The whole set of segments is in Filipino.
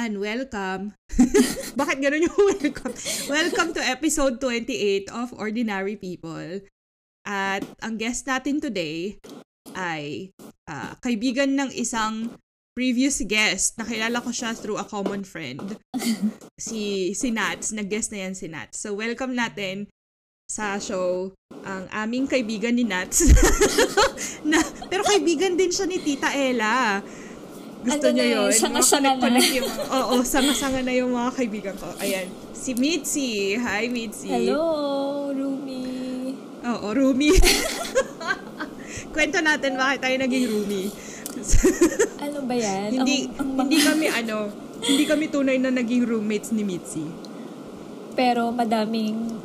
Ayan, welcome. Bakit ganun yung welcome? Welcome to episode 28 of Ordinary People. At ang guest natin today ay uh, kaibigan ng isang previous guest. Nakilala ko siya through a common friend. Si, si Nats. Nag-guest na yan si Nats. So, welcome natin sa show ang aming kaibigan ni Nats. na, pero kaibigan din siya ni Tita Ella. Gusto ano niyo yun? Sanga-sanga na. Yung, oo, sanga-sanga na yung mga kaibigan ko. Ayan. Si Mitzi. Hi, Mitzi. Hello, Rumi. Oo, Rumi. Kwento natin bakit tayo naging Rumi. ano ba yan? hindi, ang, ang hindi kami ano, hindi kami tunay na naging roommates ni Mitzi. Pero madaming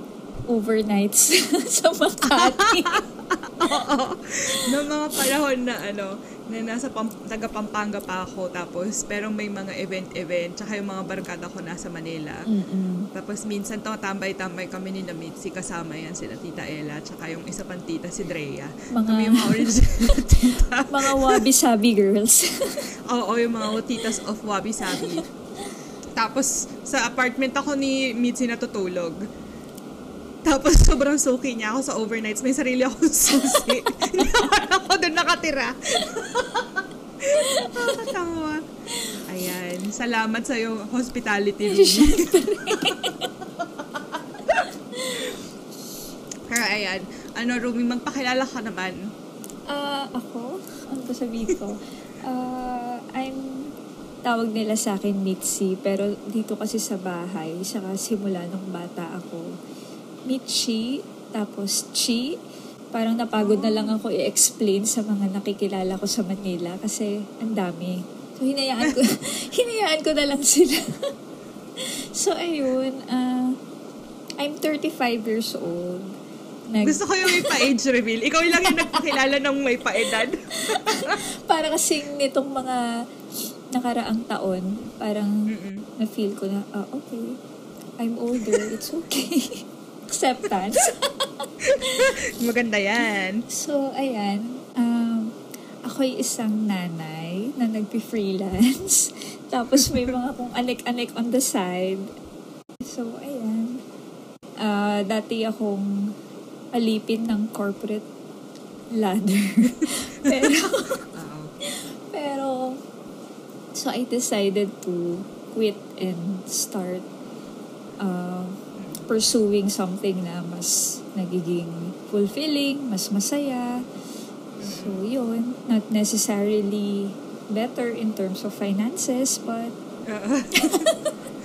overnights sa Makati. Oo. Noong mga panahon na ano, na nasa pam, taga Pampanga pa ako tapos pero may mga event-event tsaka yung mga barkada ko nasa Manila. Mm-mm. Tapos minsan to tambay-tambay kami ni na Mitzi kasama yan sila Tita Ella tsaka yung isa pang tita si Drea. Mga- Kami yung mga original tita. Mga wabi-sabi girls. Oo, yung mga titas of Wabi Sabi. Tapos, sa apartment ako ni Mitzi natutulog. Tapos, sobrang suki niya ako sa overnights. May sarili akong susi. Hindi ako doon nakatira. Nakakatawa. Ayan. Salamat sa iyong hospitality room. Pero ayan. Ano, Rumi, magpakilala ka naman. Ah, ako? Ano ba sabihin ko? Ah, I'm tawag nila sa akin Mitzi, pero dito kasi sa bahay, saka simula nung bata ako, Mitchi, tapos Chi, parang napagod na lang ako i-explain sa mga nakikilala ko sa Manila kasi ang dami. So, hinayaan ko, hinayaan ko na lang sila. so, ayun, ah, I'm 35 years old. Nag- Gusto ko yung may pa-age reveal. Ikaw lang yung nagpakilala ng may pa-edad. para kasing nitong mga nakaraang taon, parang Mm-mm. na-feel ko na, ah, okay, I'm older, it's okay. Acceptance. Maganda yan. so, ayan, um, ako'y isang nanay na nagpi-freelance. Tapos may mga kung anek-anek on the side. So, ayan. Ah, dati akong alipin ng corporate ladder. Pero. Pero, so I decided to quit and start uh, pursuing something na mas nagiging fulfilling, mas masaya. So, yun. Not necessarily better in terms of finances, but,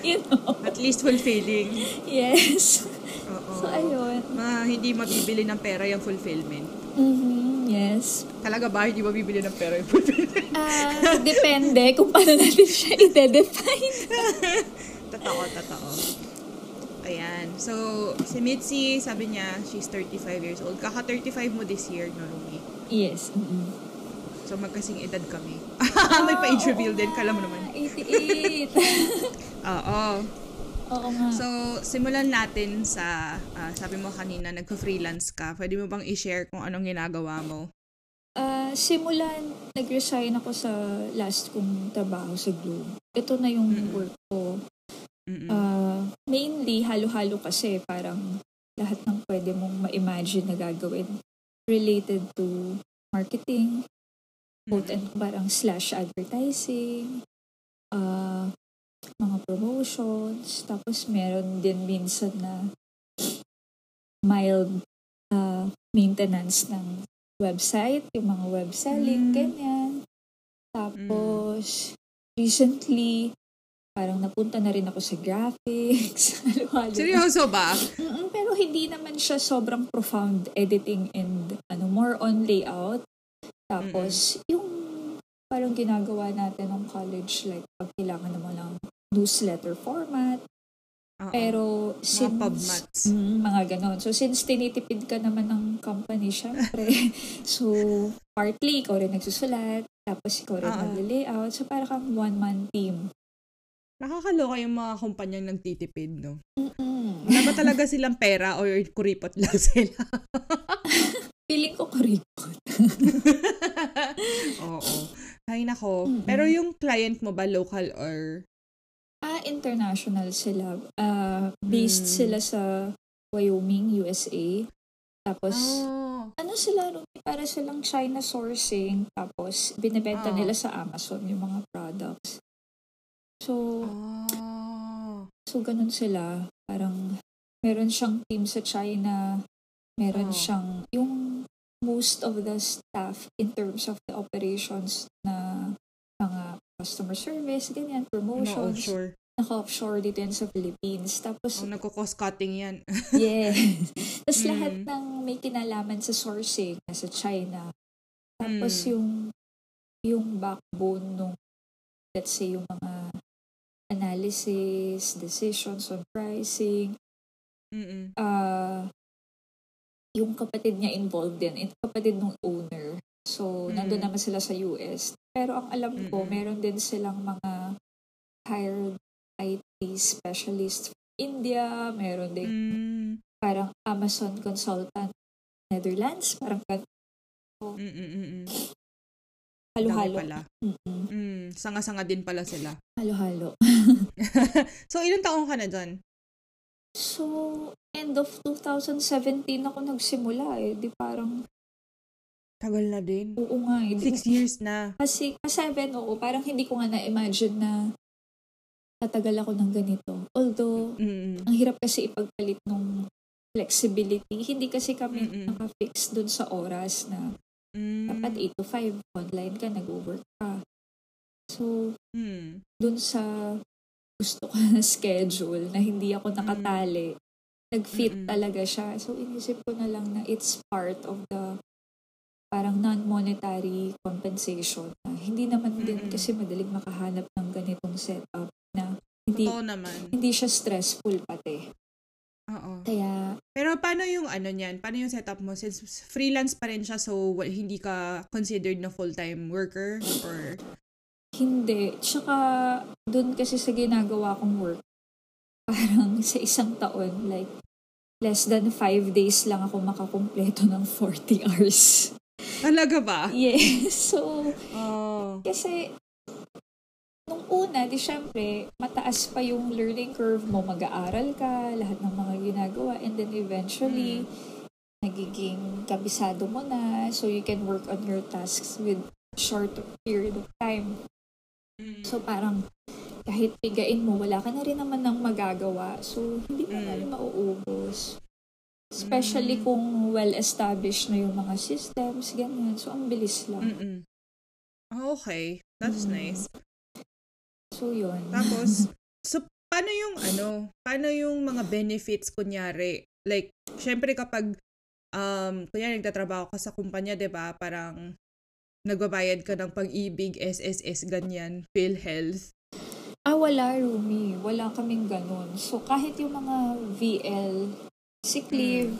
you know, At least fulfilling. yes. Oo. So, ayun. Ma, hindi mabibili ng pera yung fulfillment. Mhm, yes. Talaga ba hindi mabibili ng pera yung fulfillment? Ah, depende kung paano natin siya i-define. totoo, totoo. Ayan. So, si Mitzi, sabi niya, she's 35 years old. Kaka 35 mo this year, no, Rumi? Yes. mhm. So, magkasing edad kami. May pa-age reveal din, kala mo naman. 88. Oo. Oo nga. So, simulan natin sa, ah, sabi mo kanina, nagpa-freelance ka. Pwede mo bang i-share kung anong ginagawa mo? Ah, simulan, nag-resign ako sa last kong trabaho sa Globe. Ito na yung Mm. work ko. Mm-mm. Ah, mainly, halo-halo kasi parang lahat ng pwede mong ma-imagine na gagawin related to marketing, quote and parang slash advertising, ah, mga promotions, tapos meron din minsan na mild ah, maintenance ng website, yung mga web selling, Mm. ganyan. Tapos, recently, parang napunta na rin ako sa graphics. Halo-halo. Seryoso ba? Mm-mm, pero hindi naman siya sobrang profound editing and ano more on layout. Tapos, yung parang ginagawa natin ng college, like, pag kailangan naman ng newsletter format. Oo. Pero, Mga since... pubmats. Mm, mga ganon. So, since tinitipid ka naman ng company, syempre, so, partly, ikaw rin nagsusulat, tapos ikaw rin Oo. nag-layout. So, parang kang one-man team. Nakakaloka yung mga kumpanyang nagtitipid, no? Mm-mm. Wala ba talaga silang pera or kuripot lang sila? Feeling ko kuripot. Oo. Ay, nako. Mm-mm. Pero yung client mo ba local or international sila. Uh, based Mm. sila sa Wyoming, USA. Tapos, Oh. ano sila, Ruby? para silang China sourcing. Tapos, binibenta Oo. nila sa Amazon yung mga products. So, Oh. so ganun sila. Parang, meron siyang team sa China. Meron Oo. siyang, yung most of the staff in terms of the operations na mga customer service, ganyan, No, promotions, offshore. naka-offshore dito yan sa Philippines. Tapos, Oh, nagko-cost cutting yan. yes. Tapos Mm. lahat ng may kinalaman sa sourcing, nasa China. Tapos Mm. yung, yung backbone nung, let's say, yung mga analysis, decisions on pricing, Mm-mm. ah yung kapatid niya involved din. Yung kapatid ng owner. So, Mm. nandun naman sila sa US. Pero ang alam ko, Mm-mm. meron din silang mga hired IT specialist from India. Meron din Mm. parang Amazon consultant Netherlands. Parang gan- Mm-mm-mm. Halo-halo. Dami pala. Mm-mm. Mm, sanga-sanga din pala sila. Halo-halo. so, ilang taong ka na dyan? So, end of 2017 ako nagsimula eh. Di parang, Tagal na din. oo nga eh. Di- Six years na. Kasi, seven, oo. Parang hindi ko nga na-imagine na tatagal ako ng ganito. Although, Mm-mm. ang hirap kasi ipagpalit nung flexibility. Hindi kasi kami Mm-mm. naka-fix dun sa oras na Mm. dapat 8 to 5, online ka, nag-work ka. So, Mm. dun sa gusto ko na schedule na hindi ako nakatali, nag-fit Mm-mm. talaga siya. So, inisip ko na lang na it's part of the parang non-monetary compensation. Na hindi naman din Mm-mm. kasi madaling makahanap ng ganitong setup na hindi Totoo naman. hindi siya stressful pati. Oo. Kaya, Pero paano yung ano niyan? Paano yung setup mo? Since freelance pa rin siya, so wa- hindi ka considered na full-time worker? Or, hindi. Tsaka, dun kasi sa ginagawa kong work, parang sa isang taon, like, less than five days lang ako makakumpleto ng 40 hours. talaga ba? Yes. So, Oh. kasi, nung una, di syempre, mataas pa yung learning curve mo, mag-aaral ka, lahat ng mga ginagawa, and then eventually, nagiging kabisado mo na, so you can work on your tasks with short period of time. Mm. So parang kahit pigain mo, wala ka na rin naman ng magagawa. So hindi mo na Mm. rin mauubos. Especially Mm. kung well-established na yung mga systems, ganyan. So ang bilis lang. Mm-mm. Ah, Okay. That's Mm. nice. So yun. Tapos, so paano yung ano, paano yung mga benefits kunyari? Like, syempre kapag um, kunyari nagtatrabaho ka sa kumpanya, 'di ba? Parang nagbabayad ka ng pag-ibig, SSS, ganyan, PhilHealth. ah, wala, Rumi. Wala kaming ganun. So kahit yung mga VL, sick leave,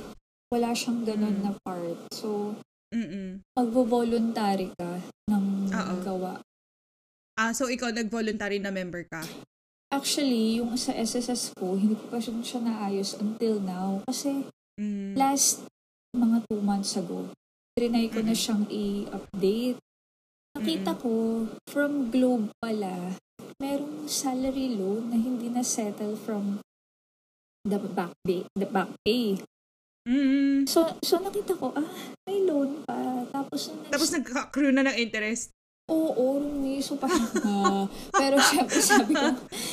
wala siyang ganun Mm. na part. So Mm-mm. magvo-voluntary ka ng Oo. gawa. Ah, so ikaw nag-voluntary na member ka? Actually, yung sa SSS ko, hindi ko pa siya, siya naayos until now. Kasi Mm. last mga two months ago, trinay ko na Mm-mm. siyang i-update. Nakita ko, from Globe pala, merong salary loan na hindi na settle from the back pay. The back pay. Mm. So, so nakita ko, ah, may loan pa. Tapos, nung Tapos nag-accrue na ng interest. Oo, Rumi. So parang, ah, pero syempre sabi ko,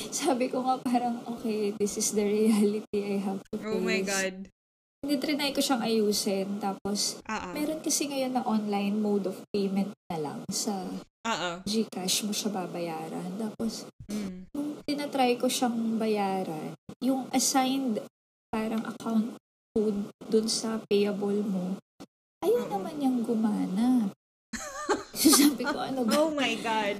sabi ko nga parang, okay, this is the reality I have to face. Oh my God. Hindi, trinay ko siyang ayusin. Tapos, ah. meron kasi ngayon na online mode of payment na lang sa ah. Gcash mo siya babayaran. Tapos, Mm. nung tinatry ko siyang bayaran, yung assigned parang account code dun sa payable mo, ayun Oo. naman yung gumana. So sabi ko, ano ba? Oh my God.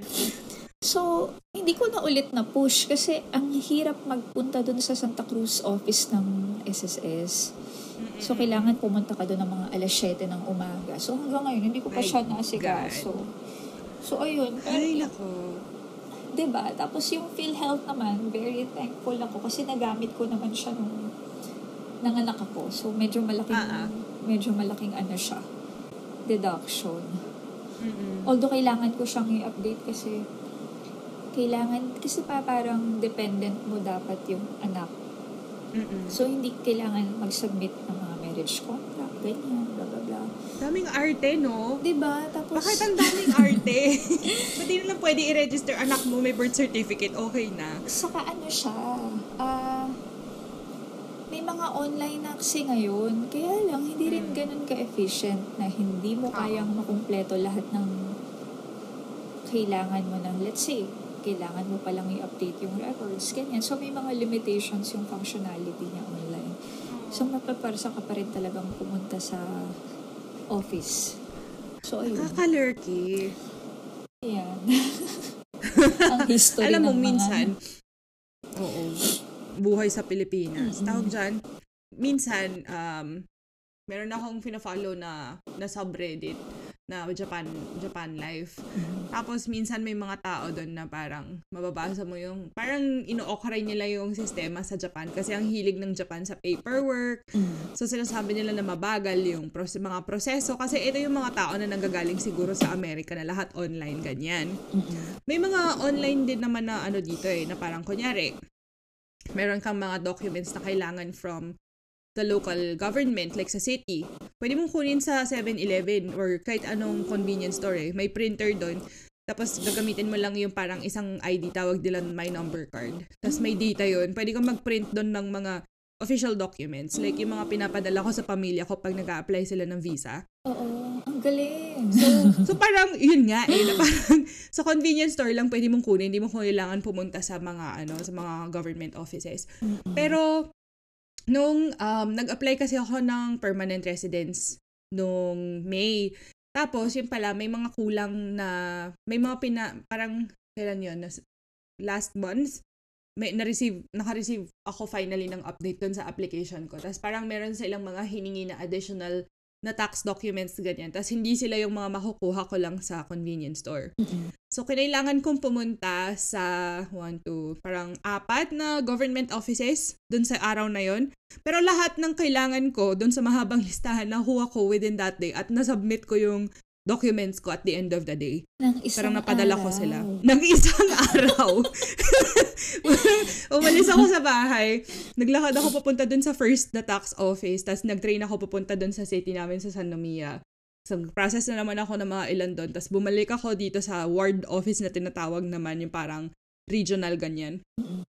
So, hindi ko na ulit na push kasi ang hirap magpunta dun sa Santa Cruz office ng SSS. Mm-mm. So, kailangan pumunta ka doon ng mga alas 7 ng umaga. So, hanggang ngayon, hindi ko pa My siya naasikaso. So, ayun. Ay, nako. 'di ba Tapos yung PhilHealth naman, very thankful ako kasi nagamit ko naman siya nung nanganak ako. So, medyo malaking, ah. medyo malaking ano siya, deduction. Mm-mm. Although, kailangan ko siyang i-update kasi kailangan, kasi pa parang dependent mo dapat yung anak. Mm-mm. So, hindi kailangan mag-submit ng mga marriage contract, ganyan, blah, blah, blah. Daming arte, no? Diba? Tapos, Bakit ang daming arte? Ba't di na lang pwede i-register anak mo, may birth certificate, okay na? saka ano siya, ah, may mga online na kasi ngayon, kaya lang hindi rin Mm. ganun ka-efficient na hindi mo kayang makumpleto lahat ng kailangan mo ng, let's say, kailangan mo palang i-update yung records, ganyan. So, may mga limitations yung functionality niya online. So, mapaparsa ka pa rin talagang pumunta sa office. So, ayun. Nakakalurky. Yan. Ang history Alam mo, ng mga... minsan, oo, buhay sa Pilipinas. Tawag dyan, minsan, um, meron akong fina-follow na, na subreddit na Japan Japan Life. Tapos minsan may mga tao doon na parang mababasa mo yung parang ino-okray nila yung sistema sa Japan kasi ang hilig ng Japan sa paperwork. Mm. So sinasabi nila na mabagal yung pros- mga proseso kasi ito yung mga tao na nanggagaling siguro sa Amerika na lahat online ganyan. Mm-mm. May mga online din naman na ano dito eh, na parang kunyari, meron kang mga documents na kailangan from the local government, like sa city. Pwede mong kunin sa 7-Eleven or kahit anong convenience store eh. May printer doon. Tapos gagamitin mo lang yung parang isang ID, tawag nila my number card. Tapos may data yun. Pwede kang mag-print doon ng mga official documents. Like yung mga pinapadala ko sa pamilya ko pag nag apply sila ng visa. Oo, ang galing. So, so parang, yun nga eh, na parang sa convenience store lang pwede mong kunin, hindi mo kailangan pumunta sa mga, ano, sa mga government offices. Mm-mm. Pero, nung um, nag-apply kasi ako ng permanent residence nung May, tapos yun pala, may mga kulang na, may mga pina, parang, kailan yun, last month, may na-receive, naka-receive ako finally ng update dun sa application ko. Tapos parang meron silang mga hiningi na additional na tax documents ganyan. Tapos hindi sila yung mga makukuha ko lang sa convenience store. Mm-mm. So, kinailangan kong pumunta sa one, two, parang apat na government offices dun sa araw na yon. Pero lahat ng kailangan ko dun sa mahabang listahan, nakuha ko within that day at nasubmit ko yung documents ko at the end of the day. Ng isang Parang napadala araw. ko sila. Nang isang araw. Umalis ako sa bahay. Naglakad ako papunta dun sa first na tax office. Tapos nag-train ako papunta dun sa city namin sa San Nomia. So, process na naman ako ng mga ilan doon. Tapos bumalik ako dito sa ward office na tinatawag naman yung parang regional ganyan.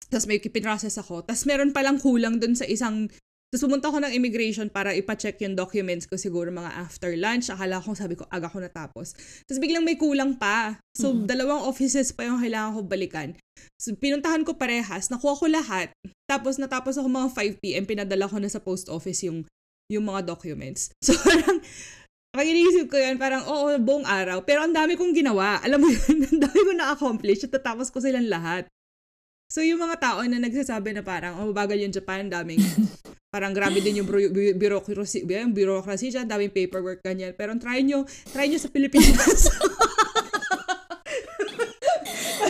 Tapos may pinrocess ako. Tapos meron palang kulang doon sa isang tapos pumunta ako ng immigration para ipacheck yung documents ko siguro mga after lunch. Akala ko, sabi ko, aga ko natapos. Tapos biglang may kulang pa. So, Mhm. dalawang offices pa yung kailangan ko balikan. So, pinuntahan ko parehas. Nakuha ko lahat. Tapos, natapos ako mga 5pm. Pinadala ko na sa post office yung, yung mga documents. So, parang, Pag iniisip ko yan, parang, oo, buong araw. Pero ang dami kong ginawa. Alam mo yun, ang dami ko na-accomplish at tatapos ko silang lahat. So, yung mga tao na nagsasabi na parang, oh, bagal yung Japan, daming, parang grabe din yung bureaucracy, yung bureaucracy dyan, daming paperwork, ganyan. Pero try nyo, try nyo sa Pilipinas.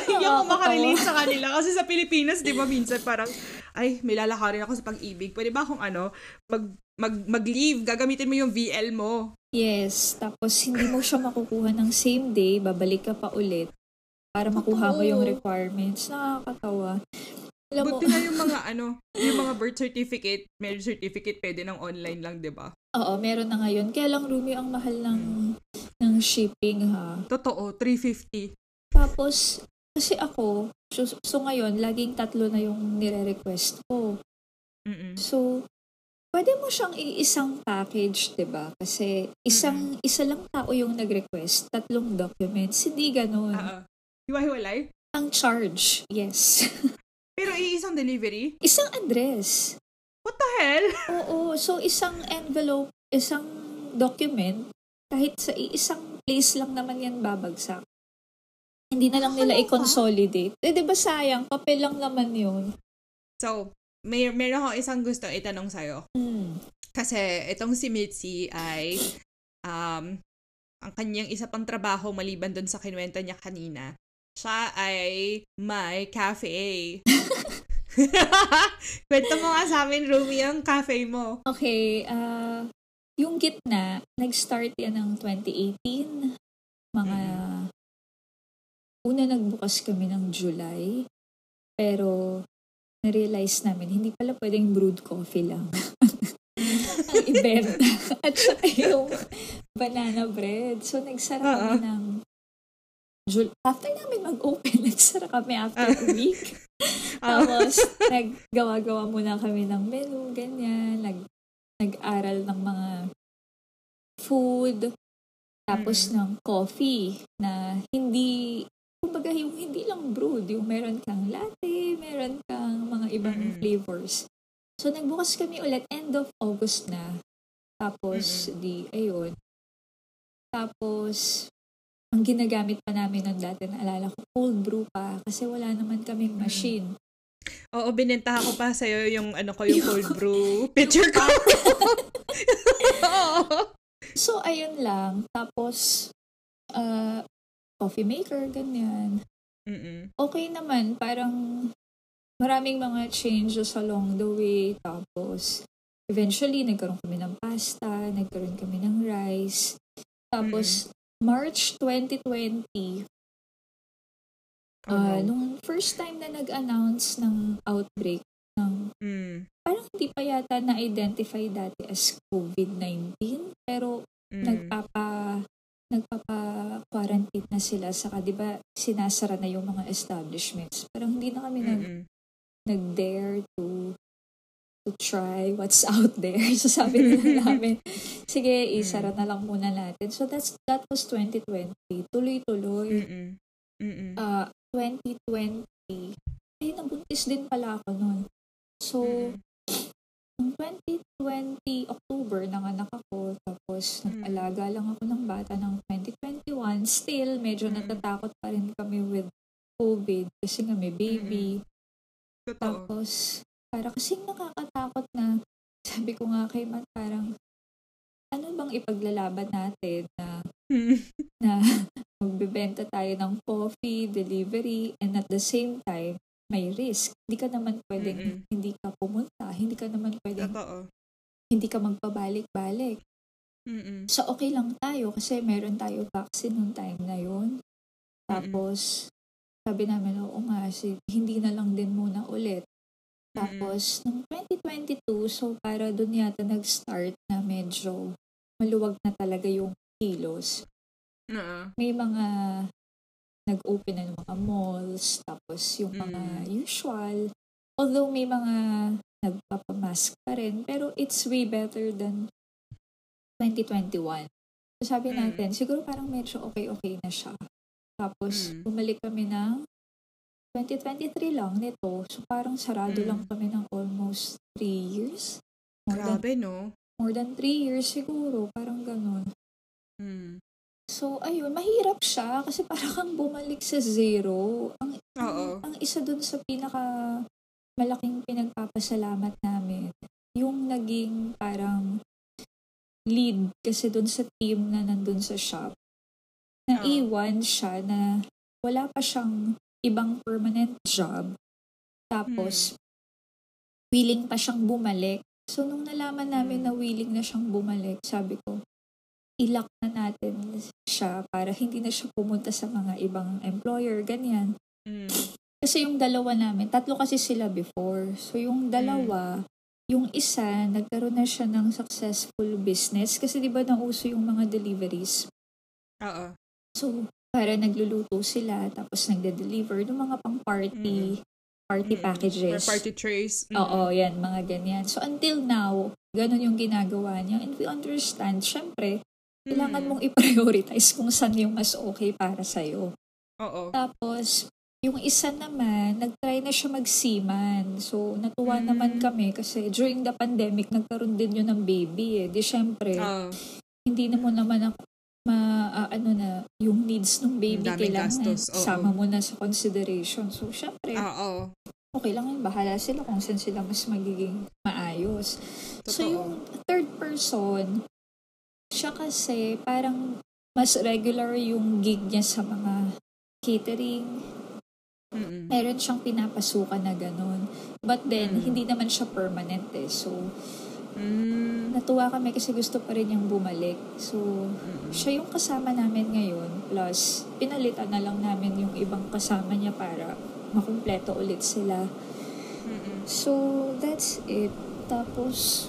Hindi ako makarelate sa kanila. Kasi sa Pilipinas, di ba, minsan parang, ay, may lalakarin ako sa pag-ibig. Pwede ba akong ano, mag, mag, mag-leave, gagamitin mo yung VL mo. Yes, tapos hindi mo siya makukuha ng same day, babalik ka pa ulit para makuha mo yung requirements. Nakakatawa. Alam mo, Buti na yung mga ano, yung mga birth certificate, marriage certificate, pwede ng online lang, di ba? oo, meron na ngayon. Kaya lang, Rumi, ang mahal ng, ng shipping, ha? Totoo, 350. Tapos, kasi ako, so, so ngayon, laging tatlo na yung nire-request ko. Mm-mm. So, pwede mo siyang iisang package, 'di ba? Kasi isang isa lang tao yung nag-request, tatlong documents, hindi ganoon. Ah, ah. Hiwa-hiwalay? Ang charge, yes. Pero iisang delivery? isang address. What the hell? Oo, so isang envelope, isang document, kahit sa iisang place lang naman yan babagsak. Hindi na lang nila Ano i-consolidate. Eh, di ba sayang? Papel lang naman yun. So, may, meron ako isang gusto itanong sa'yo. Hmm. Kasi itong si Mitzi ay um, ang kanyang isa pang trabaho maliban dun sa kinuwento niya kanina. Siya ay may cafe. Kwento mo nga sa amin, Rumi, ang cafe mo. Okay, ah yung gitna, nag-start yan ng 2018. Mga una nagbukas kami ng July, pero na-realize namin, hindi pala pwedeng brewed coffee lang. ang ibenta. At saka yung banana bread. So, nagsara Oo. kami ng Jul- after namin mag-open, nagsara kami after a week. Tapos, naggawa-gawa muna kami ng menu, ganyan. Nag, nag-aral ng mga food. Tapos ng coffee na hindi, kumbaga yung hindi lang brewed, yung meron kang latte, meron kang mga ibang Mm-mm. flavors. So, nagbukas kami ulit end of August na. Tapos, di, ayun. Tapos, ang ginagamit pa namin nun dati, naalala ko, cold brew pa. Kasi wala naman kaming machine. Oo, binentahan ko pa sa'yo yung ano ko, yung cold brew picture ko. So, ayun lang. Tapos, uh, coffee maker, ganyan. Mm-mm. Okay naman, parang maraming mga changes along the way. Tapos, eventually, nagkaroon kami ng pasta, nagkaroon kami ng rice. Tapos, March 2020, Oh, ah, nung first time na nag-announce ng outbreak ng Mm. parang hindi pa yata na-identify dati as COVID-19 pero Mm. nagpapa nagpapa-quarantine na sila saka 'di ba sinasara na yung mga establishments. Parang hindi na kami nag Mm-mm. nag-dare to to try what's out there. So sabi na lang namin, sige, isara na lang muna natin. So that's that was 2020. Tuloy-tuloy. Mm-mm. Mm-mm. Ah, 2020. Ay, nabuntis din pala ako noon. So, Mm. Noong 2020, October, nanganak ako. Tapos, Mm. nag-alaga lang ako ng bata ng 2021. Still, medyo Mm. natatakot pa rin kami with COVID kasi nga may baby. Totoo. Tapos, para kasing nakakatakot na, sabi ko nga kay Matt, parang, ano bang ipaglalaban natin na, Mm. na magbebenta tayo ng coffee, delivery, and at the same time, may risk. Hindi ka naman pwedeng Mm-mm. hindi ka pumunta. Hindi ka naman pwedeng Totoo. hindi ka magpabalik-balik. Mm-mm. So, okay lang tayo kasi meron tayo vaccine nung time na yun. Tapos, sabi namin, oo nga, si, hindi na lang din muna ulit. Tapos, nung 2022, so para dun yata nag-start na medyo maluwag na talaga yung kilos. Oo. May mga nag-open na ng mga malls, tapos yung mga usual. Although may mga nagpapamask pa rin, pero it's way better than 2021. So sabi Mm. natin, siguro parang medyo okay-okay na siya. Tapos, Mm. bumalik kami ng 2023 lang nito. So, parang sarado Mm. lang kami ng almost 3 years. More than, Grabe, no? more than 3 years siguro. Parang ganun. Mm. So, ayun, mahirap siya kasi parang kang bumalik sa zero. Ang, Oo. ang isa dun sa pinaka malaking pinagpapasalamat namin, yung naging parang lead kasi dun sa team na nandun sa shop. Na Oo. iwan siya na wala pa siyang ibang permanent job. Tapos, willing pa siyang bumalik. So, nung nalaman namin Hmm. na willing na siyang bumalik, sabi ko, ilak na natin siya para hindi na siya pumunta sa mga ibang employer, ganyan. Mm. Kasi yung dalawa namin, tatlo kasi sila before. So yung dalawa, yung isa, nagkaroon na siya ng successful business. Kasi di ba nauso yung mga deliveries. Oo. So, para nagluluto sila, tapos nagde-deliver ng mga pang-party, party Mm. packages. Or party trays. Mm. Oo, yan, mga ganyan. So, until now, ganun yung ginagawa niya. And we understand, syempre, kailangan Mm. mong i-prioritize kung saan yung mas okay para sa'yo. Oo. Tapos, yung isa naman, nag-try na siya magsiman. So, natuwa Mm. naman kami kasi during the pandemic, nagkaroon din yun ng baby eh. Di syempre, Oo. hindi na mo naman ako ma, ah, ano na, yung needs ng baby kailangan gastos, oo. sama mo na sa consideration. So, syempre, Oo. okay lang yun. Bahala sila kung saan sila mas magiging maayos. So, Totoo. yung third person, siya kasi parang mas regular yung gig niya sa mga catering. Mm-mm. Meron siyang pinapasukan na ganun. But then, Mm. hindi naman siya permanent eh. So, Mm. Natuwa kami kasi gusto pa rin niyang bumalik. So, siya yung kasama namin ngayon. Plus, pinalitan na lang namin yung ibang kasama niya para makumpleto ulit sila. Mm-mm. So, that's it. Tapos,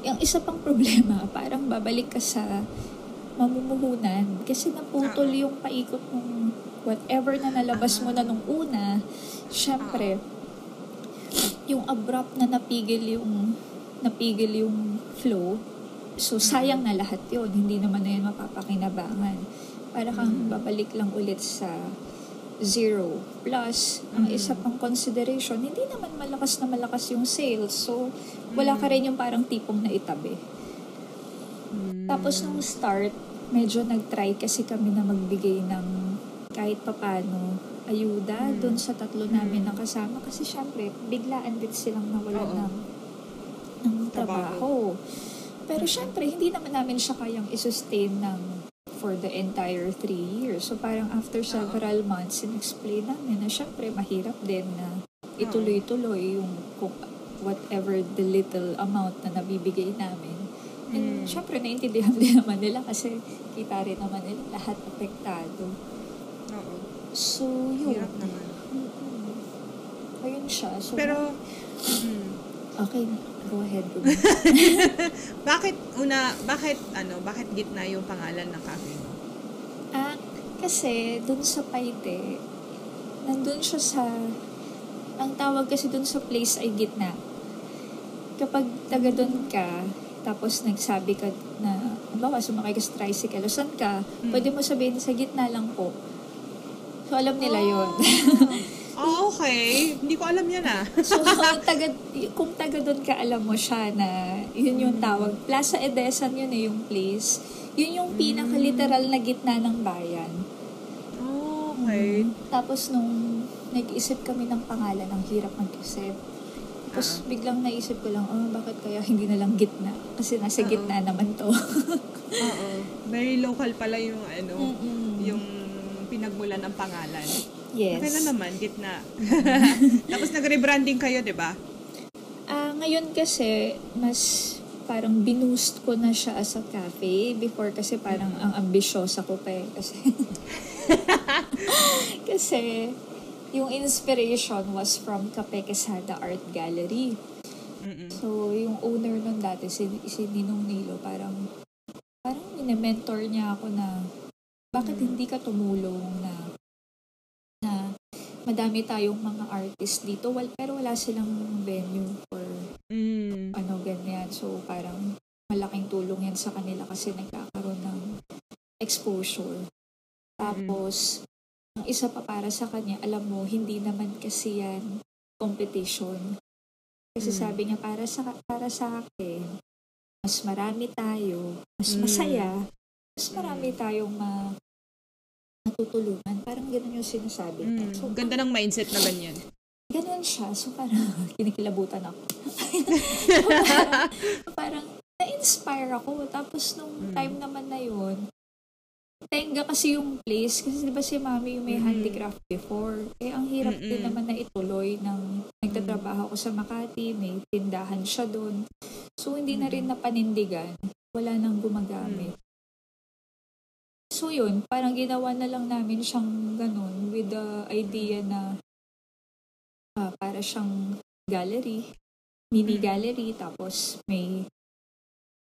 yung isa pang problema, parang babalik ka sa mamumuhunan. Kasi naputol Ah. yung paikot ng whatever na nalabas mo na nung una. Siyempre, yung abrupt na napigil yung napigil yung flow. So, sayang na lahat yon Hindi naman na yun mapapakinabangan. Para kang babalik lang ulit sa zero. Plus, ang isa pang consideration, hindi naman malakas na malakas yung sales. So, wala ka rin yung parang tipong na itabi. Mm. Tapos nung start, medyo nag-try kasi kami na magbigay ng kahit papano ayuda Mm. doon sa tatlo namin na kasama. Kasi syempre, biglaan din silang nawalan Oo. ng, ng Trabaho. Pero syempre, hindi naman namin siya kayang isustain ng for the entire three years. So parang after several months, in-explain namin na syempre mahirap din na ituloy-tuloy yung kung whatever the little amount na nabibigay namin. And Mm. syempre, naintindihan din naman nila kasi kita rin naman nila lahat apektado. Oo. So, yun. Hirap naman. Ayun siya. So, Pero, mm, okay, go ahead. Bakit una, bakit ano, bakit gitna yung pangalan ng cafe mo? ah, kasi dun sa Paite, nandun siya sa, ang tawag kasi dun sa place ay gitna. Kapag taga dun ka, tapos nagsabi ka na, halimbawa, sumakay ka sa tricycle, o saan ka, pwede mo sabihin, sa gitna lang po. So, alam nila yon Oh, okay. Hindi ko alam yan ah. So, taga, kung taga doon ka, alam mo siya na yun yung tawag. Plaza Edesan yun eh, yung place. Yun yung pinaka-literal na gitna ng bayan. Oh, okay. Tapos nung nag-isip kami ng pangalan, ang hirap mag-isip. Tapos biglang naisip ko lang, oh, bakit kaya hindi na lang gitna? Kasi nasa Oo. gitna naman to. Oo. Very local pala yung ano, Mm-mm. yung pinagmulan ng pangalan. Yes. Na naman, gitna. Tapos nag-rebranding kayo, di ba? Ah, ngayon kasi mas parang binoost ko na siya as a cafe. Before kasi parang ang ambisyosa ko pa eh. Kasi, kasi yung inspiration was from Cafe Quesada Art Gallery. Mm-mm. So, yung owner nun dati, si, si Ninong Nilo, parang parang mine-mentor niya ako na bakit hindi ka tumulong na madami tayong mga artist dito wal, pero wala silang venue for Mm. ano ganyan. So parang malaking tulong yan sa kanila kasi nagkakaroon ng exposure. Tapos, ang isa pa para sa kanya, alam mo, hindi naman kasi yan competition. Kasi Mm. sabi niya, para sa, para sa akin, mas marami tayo, mas Mm. masaya, mas marami tayong ma matutulungan. Parang ganun yung sinasabi. Mm. So, Ganda ng mindset na ganyan. ganun siya. So, parang kinikilabutan ako. so, parang, parang na-inspire ako. Tapos, nung Mm. time naman na yun, tenga kasi yung place. Kasi di ba si mami yung may Mm. handicraft before. Eh, ang hirap din Mm-mm. naman na ituloy ng nagtatrabaho ako sa Makati. May tindahan siya doon. So, hindi na rin napanindigan. Wala nang gumagamit. So yun, parang ginawa na lang namin siyang ganun with the idea na ah, para siyang gallery, mini Mm. gallery, tapos may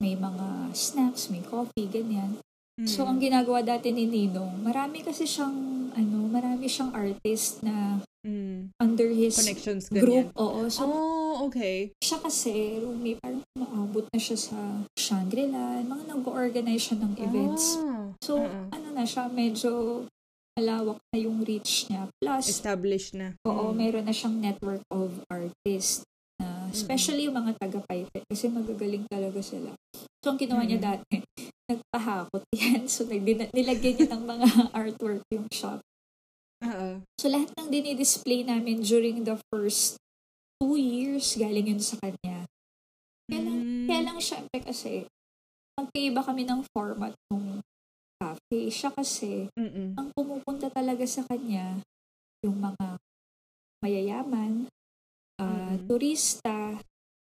may mga snacks, may coffee, ganyan. So, Mm. ang ginagawa dati ni Ninong, marami kasi siyang, ano, marami siyang artist na Mm. under his Connections, group. ganyan. Oo. So, Oh, okay. siya kasi, Rumi, parang maabot na siya sa Shangri-La, mga nag-organize siya ng events. Ah. So, Oo. ano na siya, medyo malawak na yung reach niya. Plus, Established na. oo, Mm. meron na siyang network of artists. Na, especially yung mga taga-Paite, kasi magagaling talaga sila. So, ang ginawa niya Mm. dati, nagpahakot yan. So, nagdina- nilagyan niya ng mga artwork yung shop. Oo. So, lahat ng dinidisplay namin during the first two years, galing yun sa kanya. Kaya lang, Mm. kaya lang syempre kasi, magkaiba kami ng format ng cafe. Siya kasi, Mm-mm. ang pumupunta talaga sa kanya, yung mga mayayaman, ah, Mm. turista,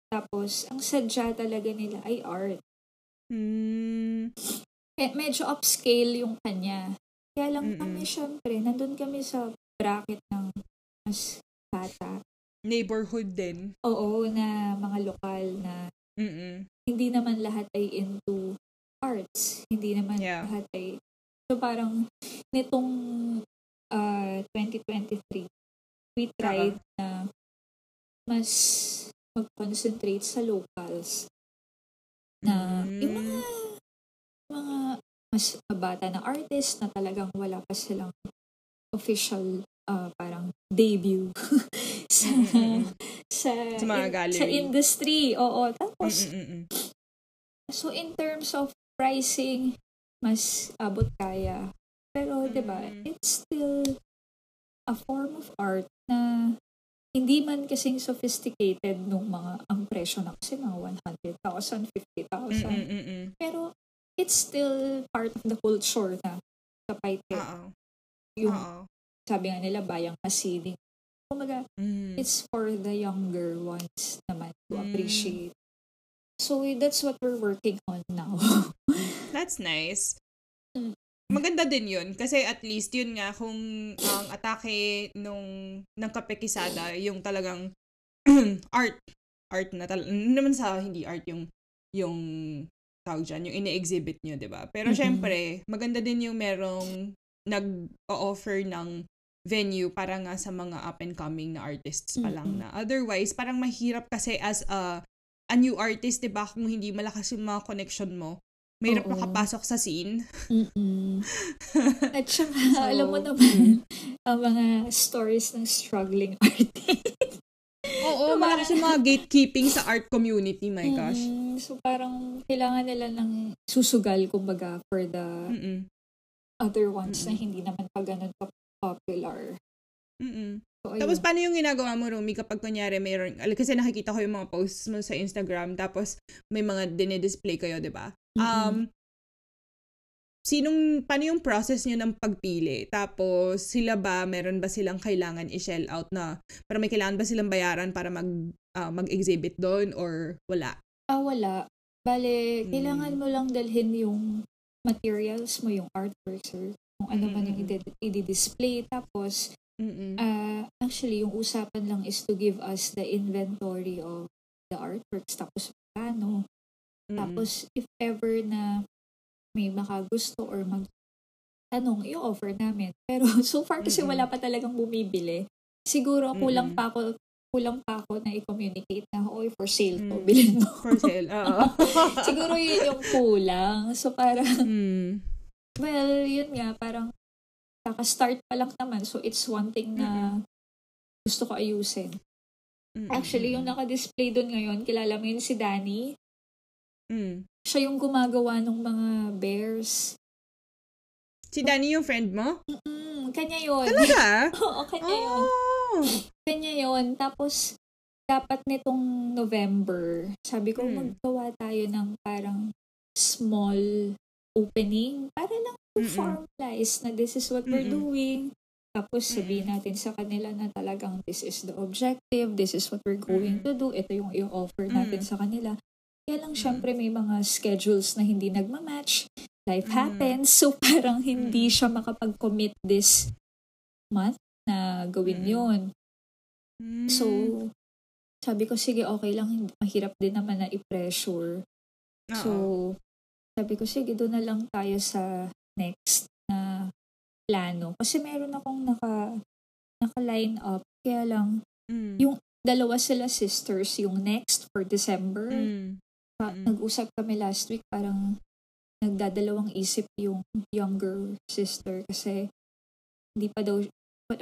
Tapos, ang sadya talaga nila ay art. Mm. Eh, medyo upscale yung kanya. Kaya lang Mm-mm. kami, syempre, nandun kami sa bracket ng mas bata. Neighborhood din. Oo, na mga lokal na Mm-mm. hindi naman lahat ay into arts. Hindi naman Yeah. lahat ay... So parang nitong uh, 2023, we tried na mas mag-concentrate sa locals. Na yung Mm. mga mga mas bata na artist na talagang wala pa silang official uh, parang debut sa sa Sa mga in- gallery. sa industry. Oo, tapos Mm-mm-mm. So, in terms of pricing, mas abot kaya. Pero, di ba, Mm. it's still a form of art na hindi man kasing sophisticated nung mga, ang presyo na kasi mga 100,000, 50,000. Mm-mm-mm. Pero, it's still part of the culture na kapay Oo. yung, Oo. sabi nga nila, bayang masiling. Kumaga, Mm. it's for the younger ones naman to Mm. appreciate. So, that's what we're working on now. That's nice. Mm. Maganda din yun. Kasi at least yun nga, kung ang atake nung, ng kapekisada, yung talagang art. Art na talaga. naman sa hindi art yung, yung tawag dyan, yung ine-exhibit nyo, di ba? Pero Mhm. syempre, maganda din yung merong nag-offer ng venue para nga sa mga up-and-coming na artists pa lang na. Otherwise, parang mahirap kasi as a, a new artist, di ba? Kung hindi malakas yung mga connection mo, mahirap Oo. makapasok sa scene. At saka, So, alam mo naman, ang mga stories ng struggling artist. Oo, Diba? malakas yung mga gatekeeping sa art community, my gosh. Mm, so, parang kailangan nila ng susugal, kumbaga, for the Mm-mm. other ones na Mm-mm. hindi naman pa ganun ka-popular. Mm-mm. So, ayun. Tapos, paano yung ginagawa mo, Rumi, kapag kunyari mayroon, al- kasi nakikita ko yung mga posts mo sa Instagram, tapos may mga dinidisplay kayo, di ba? Um, sinong, paano yung process nyo ng pagpili? Tapos, sila ba, meron ba silang kailangan i-shell out na, para may kailangan ba silang bayaran para mag, ah, mag-exhibit doon or wala? Ah, wala. Bale, Mm. kailangan mo lang dalhin yung materials mo, yung artworks, or kung ano man yung i-display. Tapos, Mm-mm. ah actually, yung usapan lang is to give us the inventory of the artworks. Tapos, paano. Mm-mm. Tapos, if ever na may makagusto or mag tanong, i-offer namin. Pero so far kasi Mm-mm. wala pa talagang bumibili. Siguro kulang Mm-mm. pa ako kulang pa ako na i-communicate na, oy, for sale to, Mm. bilhin mo. For sale, oo. Siguro yun yung kulang. So parang, Mm. well, yun nga, parang kaka-start pa lang naman. So it's one thing na gusto ko ayusin. Mm-mm. Actually, yung naka-display doon ngayon, kilala mo yun si Danny. Mm. Siya yung gumagawa ng mga bears. Si Danny yung friend mo? Mm, kanya yun. Talaga? Oo, kanya yun. Oh. Kanya yun. Tapos, dapat nitong November, sabi ko, Mm. maggawa tayo ng parang small opening para lang Mm-mm. formalize na this is what we're Mm-mm. doing. Tapos sabihin natin sa kanila na talagang this is the objective, this is what we're going Mm. to do, ito yung i-offer natin Mm. sa kanila. Kaya lang Mm. syempre may mga schedules na hindi nagmamatch, life Mm. happens, so parang hindi Mm. siya makapag-commit this month na gawin Mm. yon Mm. So, sabi ko, sige, okay lang. Mahirap din naman na i-pressure. So, Oo. sabi ko, sige, doon na lang tayo sa next na plano. Kasi meron akong naka, naka-line up. Kaya lang, Mm. yung dalawa sila sisters, yung next for December. Mm. Pa- Mm. Nag-usap kami last week, parang nagdadalawang isip yung younger sister kasi hindi pa daw,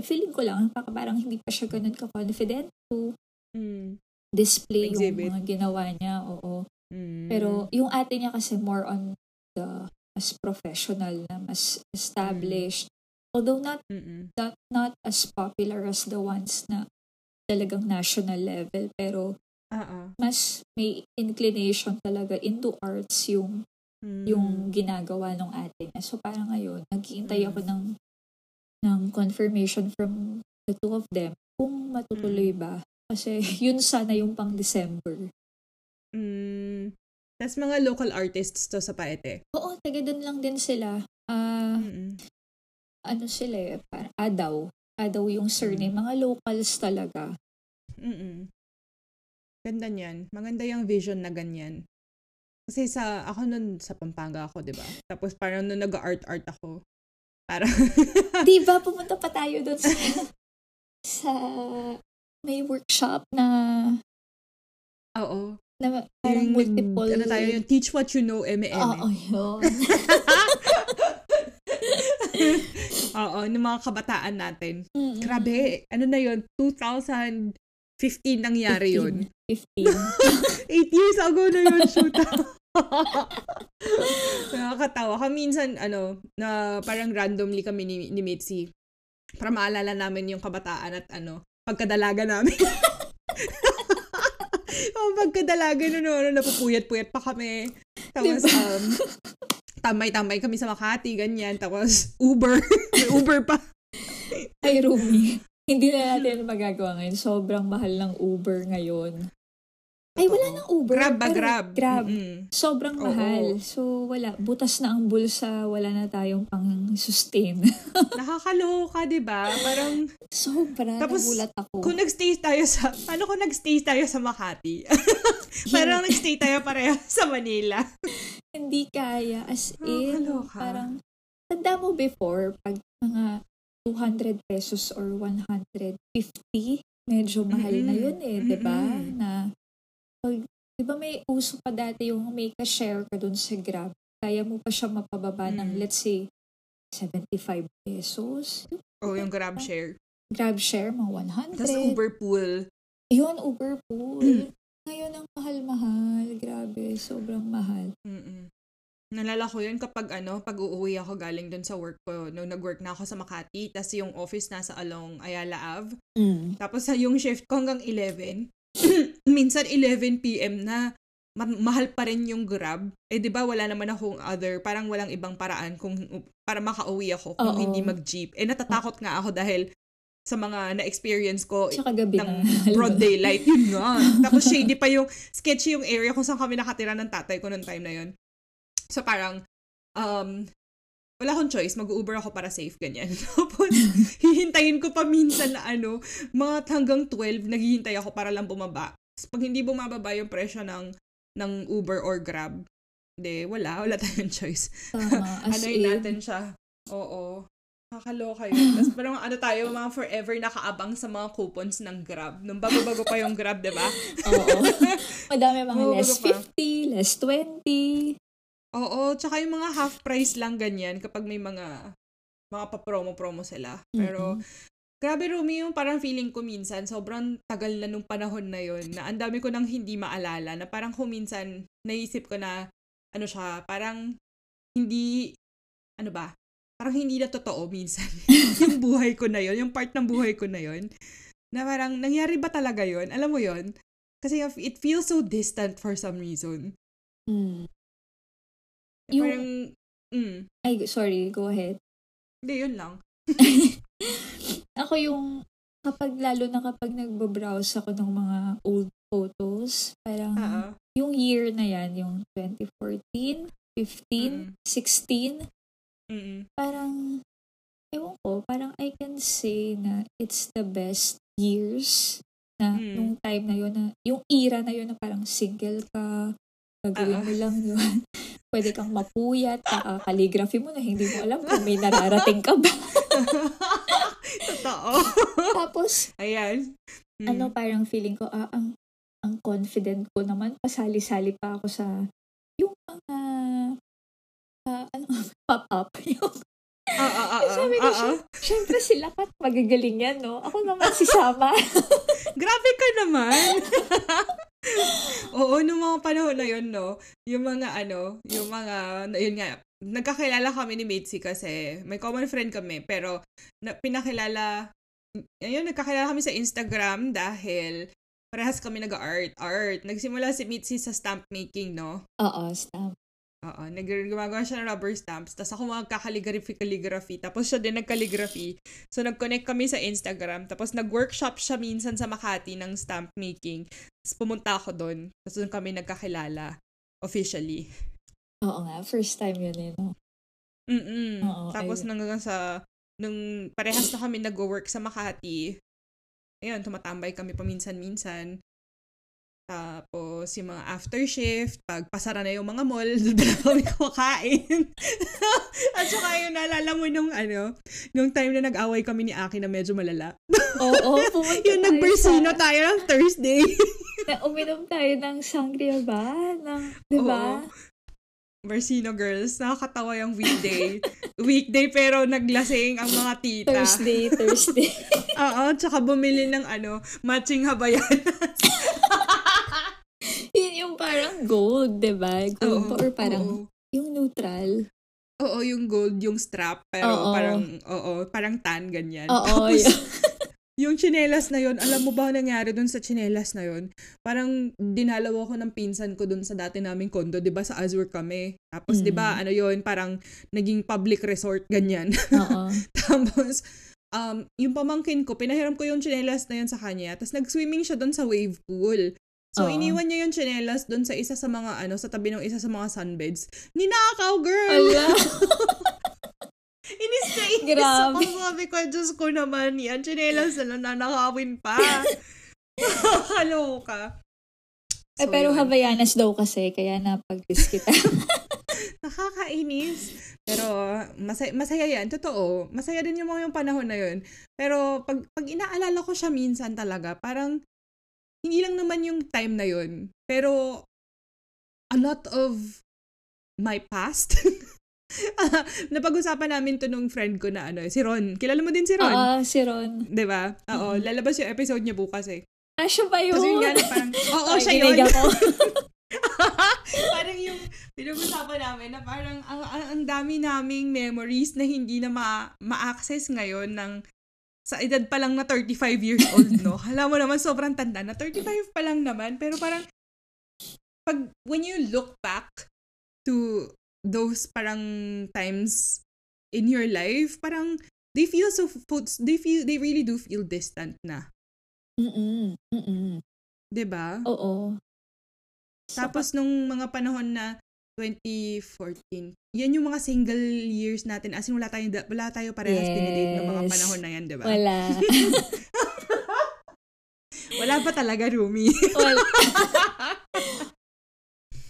feeling ko lang, parang hindi pa siya ganun ka-confident to Mm. display Exhibit. yung mga ginawa niya, oo. Mm. Pero yung ate niya kasi more on the mas professional na, mas established. Although not, Mm-mm. not not as popular as the ones na talagang national level, pero Oo. mas may inclination talaga into arts yung Mm. yung ginagawa ng niya. So parang ngayon, naghihintay Mm. ako ng ng confirmation from the two of them kung matutuloy Mm. ba. Kasi yun sana yung pang December. Mm. Tapos mga local artists to sa Paete. Oo, taga doon lang din sila. Ah, Mm-mm. ano sila eh, parang Adaw. Adaw yung surname. Mga locals talaga. Mm-mm. Ganda niyan. Maganda yung vision na ganyan. Kasi sa, ako nun sa Pampanga ako, di ba? Tapos parang nung nag-art-art ako, parang, Di ba, pumunta pa tayo doon sa, sa may workshop na, oo. Na parang Yung- multiple. Ano tayo, yung teach what you know, eme Oo, yun. Oo, ng mga kabataan natin. Mm-mm. Grabe, ano na yun? 2015 nangyari yun. 15. 8 years ago na yun, shoot. Nakakatawa. Kami minsan, ano, na parang randomly kami ni, ni Mitzi para maalala namin yung kabataan at ano, pagkadalaga namin. oh, pagkadalaga no, no, no, napupuyat-puyat pa kami. Tapos, Diba? um, tambay-tambay kami sa Makati, ganyan. Tapos, Uber. May Uber pa. Ay, Rumi. Hindi na natin magagawa ngayon. Sobrang mahal ng Uber ngayon. Ay, wala nang Uber. Grab ba, grab? Grab. Mm-mm. Sobrang Oo. mahal. So, wala. Butas na ang bulsa. Wala na tayong pang-sustain. Nakakaloka, di ba? Parang, Sobra. Tapos, nagulat ako. kung nagstay tayo sa, ano kung nagstay tayo sa Makati? parang nagstay tayo pareho sa Manila. Hindi kaya. As in, Nakakaloka. parang, tanda mo before, pag mga 200 pesos or 150, medyo mahal na Mm-mm. yun eh, di ba? Na, pag, di ba may uso pa dati yung may ka-share ka dun sa Grab, kaya mo pa siya mapababa ng, Mm. let's say, 75 pesos. Oh, yung grab share. Grab share, mga 100. Tapos Uber pool. Yun, Uber pool. Ngayon ang mahal-mahal. Grabe, sobrang mahal. Mm-mm. Nalala ko yun kapag ano, pag uuwi ako galing dun sa work ko, nung nag-work na ako sa Makati, tas yung office nasa along Ayala Ave. Tapos sa yung shift ko hanggang 11, minsan 11 p.m. na, ma- mahal pa rin yung Grab. Eh, di ba wala naman akong other, parang walang ibang paraan kung para makauwi ako kung Oo. hindi mag-jeep. Eh, natatakot nga ako dahil sa mga na-experience ko Tsaka gabi ng na. broad daylight. Yun nga. Tapos shady pa yung, sketchy yung area kung saan kami nakatira ng tatay ko noong time na yun. So parang, um, wala akong choice, mag-Uber ako para safe, ganyan. Tapos, hihintayin ko pa minsan na ano, mga hanggang 12, naghihintay ako para lang bumaba. Pag hindi bumababa yung presyo ng, ng Uber or Grab, hindi, wala, wala tayong choice. Tama. Anoin in, natin siya. Oo. Nakakaloka yun. Tapos parang ano tayo, mga forever nakaabang sa mga coupons ng Grab. Nung bago-bago pa yung Grab, di ba? Oo. Madami mga Oo, less bago pa. 50, less 20. Oo, tsaka yung mga half price lang ganyan kapag may mga mga pa-promo-promo sila. Pero, grabe Rumi, yung parang feeling ko minsan, sobrang tagal na nung panahon na yun, na ang dami ko nang hindi maalala, na parang kung minsan, naisip ko na, ano siya, parang hindi, ano ba, parang hindi na totoo minsan. yung buhay ko na yun, yung part ng buhay ko na yun, na parang, nangyari ba talaga yun? Alam mo yun? Kasi it feels so distant for some reason. Mm. Yung- parang, mm, Ay, sorry. Go ahead. hindi, yun lang. Ako yung, kapag lalo na kapag nagbabrowse ako ng mga old photos, parang Oo. yung year na yan, yung 2014, 15, Mm. 16, Mm-mm. parang, ewan ko, parang I can say na it's the best years na Mm. nung time na yun, na, yung era na yun na parang single ka, gagawin Ah. mo lang yun. Pwede kang mapuyat, calligraphy mo na hindi mo alam kung may nararating ka ba. Totoo. Tapos, Ayan. Mm. ano parang feeling ko, ah, ang, ang confident ko naman, pasali-sali pa ako sa, yung mga, ah, ano, pop-up, yung Ah, ah, ah, ah, Sabi ko ah, siya, ah. syempre sila kat magagaling yan, no? Ako naman si Sama. Grabe ka naman. Oo, nung mga panahon na yun, no? Yung mga ano, yung mga, yun nga, nagkakilala kami ni Mitzi kasi may common friend kami, pero na, pinakilala, ayun, nagkakilala kami sa Instagram dahil parehas kami nag-art, art. Nagsimula si Mitzi sa stamp making, no? Oo, stamp. Oo, nag gumagawa siya ng rubber stamps. Tapos ako magkakaligraphy-calligraphy. Tapos siya din nagkaligraphy. So, nag-connect kami sa Instagram. Tapos nag-workshop siya minsan sa Makati ng stamp making. Tapos pumunta ako doon. Tapos doon kami nagkakilala. Officially. Oo nga, first time yun eh, no? Mm-mm. Oo, Tapos ayun. nang sa, nung parehas na kami nag-work sa Makati, ayun, tumatambay kami paminsan-minsan. Tapos, yung mga after shift, pag pasara na yung mga mall, doon na kami kumakain. At saka yung naalala mo nung ano, nung time na nag-away kami ni Aki na medyo malala. Oo, pumunta yung tayo nag-Bersino sa- tayo ng Thursday. na uminom tayo ng sangria ba? Ng, di ba? Oo. Bersino girls, nakakatawa yung weekday. weekday pero naglasing ang mga tita. Thursday, Thursday. Oo, tsaka bumili ng ano, matching habayanas. Yun yung parang gold, di ba? Gold pa, or parang oo. yung neutral. Oo, yung gold, yung strap, pero Oo. parang, oo, parang tan, ganyan. Oo, Tapos. Yung chinelas na yon alam mo ba ang nangyari dun sa chinelas na yon Parang dinalaw ako ng pinsan ko dun sa dati naming kondo, di ba, sa Azure kami. Tapos, di ba, Mm. ano yon parang naging public resort, ganyan. Oo. Tapos, um, yung pamangkin ko, pinahiram ko yung chinelas na yun sa kanya. Tapos, nag-swimming siya doon sa wave pool. So, Oo. iniwan niya yung chinelas doon sa isa sa mga, ano, sa tabi ng isa sa mga sunbeds. Ninakaw, girl! Ala. Inis na inis Grabe. ako. Sabi ko, Diyos ko naman, yan, chinelas na lang nanakawin pa. Kaloka. Eh, pero yun. Havayanas daw kasi, kaya napag-kiss kita. Nakakainis. Pero masaya, masaya yan. Totoo. Masaya din yung mga yung panahon na yun. Pero pag, pag inaalala ko siya minsan talaga, parang hindi lang naman yung time na yun. Pero a lot of my past. Napag-usapan namin to nung friend ko na ano, si Ron. Kilala mo din si Ron? Oo, si Ron. 'Di ba? Oo, Mhm. lalabas yung episode niya bukas eh. Ah, siya ba yun? Kasi yun nga na parang, oo, Ay, siya yun. ako. parang yung pinag-usapan namin na parang ang, ang, ang dami naming memories na hindi na ma- ma-access ngayon ng sa edad pa lang na 35 years old, no? Hala mo naman, sobrang tanda na. 35 pa lang naman. Pero parang, pag, when you look back to those parang times in your life, parang, they feel so, they feel, they really do feel distant na. Mm-mm. Mm-mm. 'Di ba? Oo. Tapos nung mga panahon na 2014, yan yung mga single years natin. As in, wala tayo, wala tayo parehas Yes. dinidate ng mga panahon na yan, di ba? Wala. Wala pa talaga, Rumi. Wala.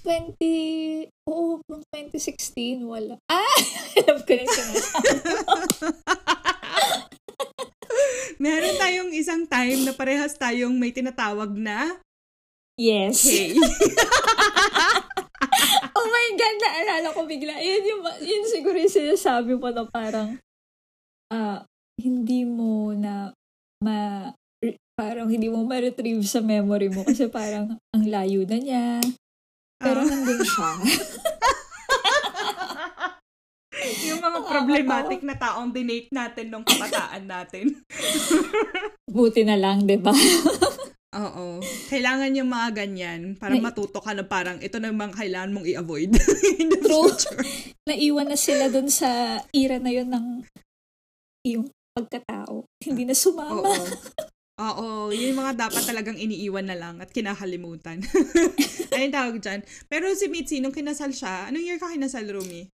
20, oo, oh, 2016, wala. Ah! Alam ko na sinasabi. Meron tayong isang time na parehas tayong may tinatawag na Yes. hey. oh my God, naalala ko bigla. Yun, yung, yun siguro yung sinasabi mo na parang, ah, hindi mo na, ma, parang hindi mo ma-retrieve sa memory mo kasi parang ang layo na niya. Pero Ah. nandun siya. yung mga problematic na taong dinate natin nung kabataan natin. Buti na lang, di ba? Oo. Kailangan yung mga ganyan para May- matuto ka na parang ito na yung kailangan mong i-avoid in the True. future. Naiwan na sila dun sa era na yun ng iyong pagkatao. Hindi na sumama. Oo. Oo, yun yung mga dapat talagang iniiwan na lang at kinakalimutan. Ayun tawag dyan. Pero si Mitzi, nung kinasal siya, anong year ka kinasal, Rumi?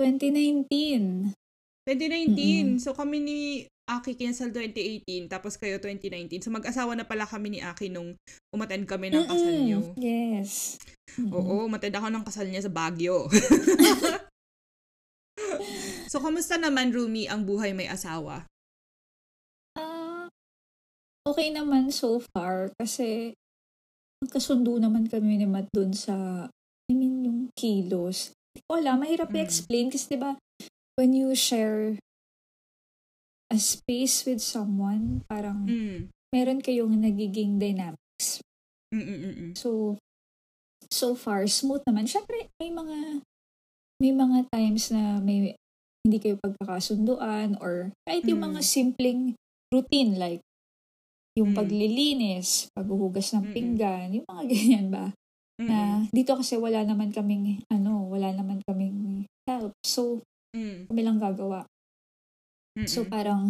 2019. 2019. So kami ni Aki kinasal 2018, tapos kayo 2019. So mag-asawa na pala kami ni Aki nung umattend kami ng kasal Mm-mm. niyo. Yes. Mm-mm. Oo, umattend ako ng kasal niya sa Baguio. so, kamusta naman, Rumi, ang buhay may asawa? Okay naman so far kasi magkasundo naman kami ni Matt dun sa, I mean, yung kilos. Hindi ko alam, mahirap Mm. i-explain kasi diba, when you share a space with someone, parang Mm. meron kayong nagiging dynamics. Mm-mm-mm. So, so far, smooth naman. Siyempre, may mga, may mga times na may hindi kayo pagkakasunduan or kahit yung Mm. mga simpleng routine like yung Mm. paglilinis, paghuhugas ng pinggan, yung mga ganyan ba. Na dito kasi wala naman kaming, ano, wala naman kaming help. So, Mm. kami lang gagawa. So, Mm-mm. parang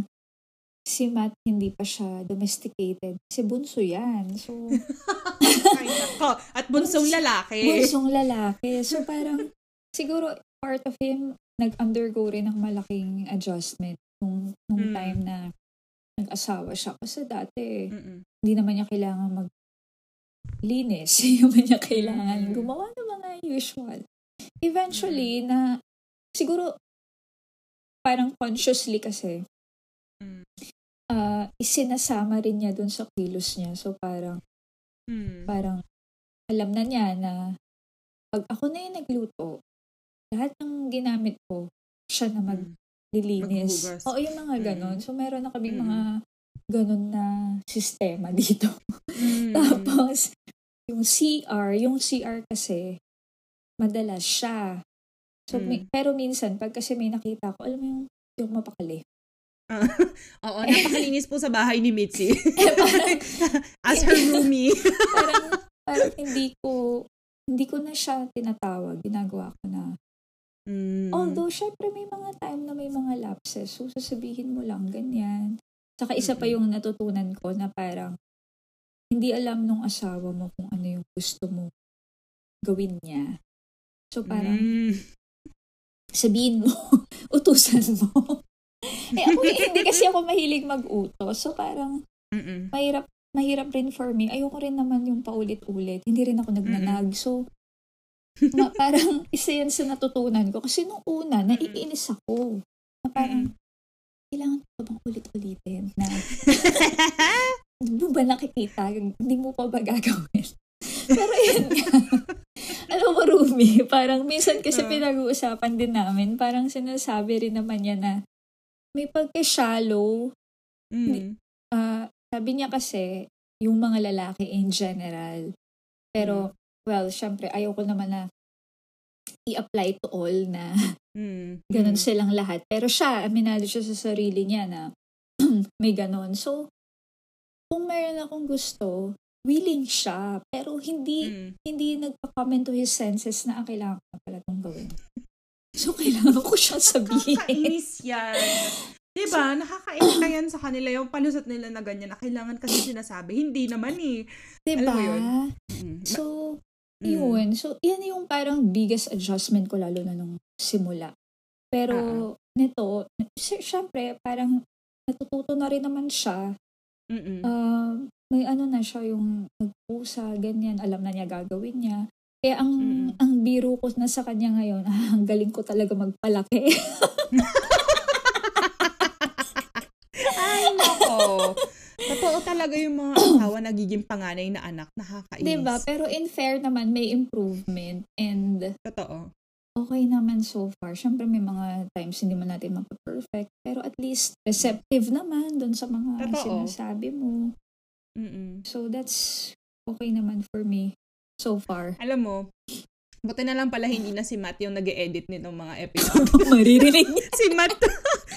si Matt hindi pa siya domesticated. Kasi bunso yan. So, Ay, nako. At bunsong lalaki. bunsong lalaki. So, parang siguro part of him nag-undergo rin ng malaking adjustment nung, nung Mm. time na nag-asawa siya. Kasi dati, Mm-mm. hindi naman niya kailangan mag linis. Hindi naman niya kailangan Mm. gumawa ng mga usual. Eventually, na siguro parang consciously kasi, Mm. ah isinasama rin niya dun sa kilos niya. So parang, Mm. parang alam na niya na pag ako na yung nagluto, lahat ng ginamit ko, siya na Mm. Maglilinis. Maghuhugas. Oo, yung mga Mm. ganon. So meron na kami Mm. mga ganon na sistema dito. Mm. Tapos, yung CR, yung CR kasi, madalas siya. So, Mm. may- pero minsan, pag kasi may nakita ko, alam mo yung, yung mapakali. Oo, napakalinis po sa bahay ni Mitzi. parang, As her roomie. parang, parang hindi ko, hindi ko na siya tinatawag. Ginagawa ko na. Mm. Although, syempre may mga time na may mga lapses. So, sasabihin mo lang ganyan. Saka isa pa Mm-mm. yung natutunan ko na parang hindi alam nung asawa mo kung ano yung gusto mo gawin niya. So, parang Mm. sabihin mo, utusan mo. eh ako hindi kasi ako mahilig mag-utos. So parang Mm-mm. mahirap mahirap rin for me. Ayoko rin naman yung paulit-ulit. Hindi rin ako nagnanag. So ma- parang isa yan sa natutunan ko. Kasi nung una, naiinis ako. Na parang, kailangan ko bang ulit-ulitin? Na, hindi mo ba nakikita? Hindi mo pa ba gagawin? Pero yun nga. Alam mo, Rumi, parang minsan kasi Ah. pinag-uusapan din namin, parang sinasabi rin naman niya na may pagka-shallow. Mm. Ah, sabi niya kasi, yung mga lalaki in general. Pero, well, syempre, ayaw ko naman na i-apply to all na Mm. ganun silang lahat. Pero siya, aminado siya sa sarili niya na may ganun. So, kung meron akong gusto, willing siya. Pero hindi Mm. hindi nagpa-comment to his senses na ang kailangan ko na pala itong gawin. So, kailangan ko siyang sabihin. Nakakainis yan. Diba? Nakakainis ka yan sa kanila yung palusot nila na ganyan na kailangan kasi sinasabi. Hindi naman eh. diba? Alam mo yun? Mm. So, Mm. yun. So, yan yung parang biggest adjustment ko lalo na nung simula. Pero, nito, sy- syempre, parang natututo na rin naman siya. Mm-mm. Ah, may ano na siya yung nagpusa, ganyan. Alam na niya gagawin niya. Kaya ang Mm. ang biro ko na sa kanya ngayon, ah, ang galing ko talaga magpalaki. Ay, nako. Totoo talaga yung mga asawa nagiging panganay na anak. Nakakainis. diba? Pero in fair naman, may improvement. And Totoo. okay naman so far. Siyempre may mga times hindi man natin mapaperfect. Pero at least receptive naman dun sa mga Totoo. sinasabi mo. Mm-mm. So that's okay naman for me so far. Alam mo, buti na lang pala hindi na si Matt yung nag edit nitong mga episode. Maririnig niya. si Matt,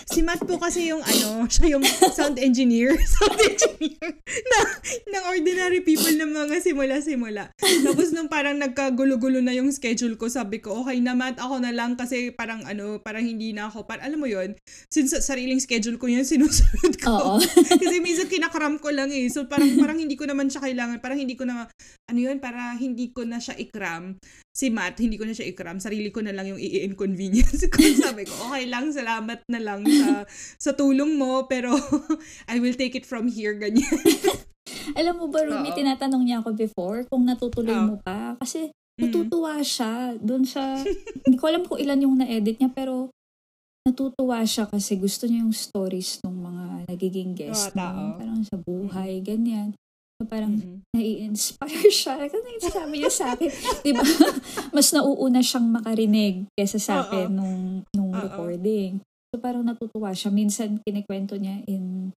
si Matt po kasi yung ano, siya yung sound engineer. Sound engineer na, ng ordinary people ng mga simula-simula. Tapos nung parang nagkagulo-gulo na yung schedule ko, sabi ko, okay na Matt, ako na lang kasi parang ano, parang hindi na ako, par alam mo yon since sa sariling schedule ko yun, sinusunod ko. Kasi minsan kinakaram ko lang eh. So parang parang hindi ko naman siya kailangan, parang hindi ko na, ano yun, para hindi ko na siya ikram. Si Matt, hindi ko na siya ikram. Sarili ko na lang yung i-inconvenience ko. Sabi ko, okay lang, salamat na lang sa, sa tulong mo, pero I will take it from here, ganyan. Alam mo ba, Rumi, Oo. tinatanong niya ako before kung natutuloy Oo. mo pa. Kasi Mm. natutuwa siya dun sa... hindi ko alam kung ilan yung na-edit niya, pero natutuwa siya kasi gusto niya yung stories ng mga nagiging guest tao. mo. Parang sa buhay, ganyan. Parang Mm-mm. nai-inspire siya. Kasi sabi niya sa akin, di ba, mas nauuna siyang makarinig kesa sa akin Oo. nung, nung Oo. recording. So parang natutuwa siya. Minsan kinikwento niya in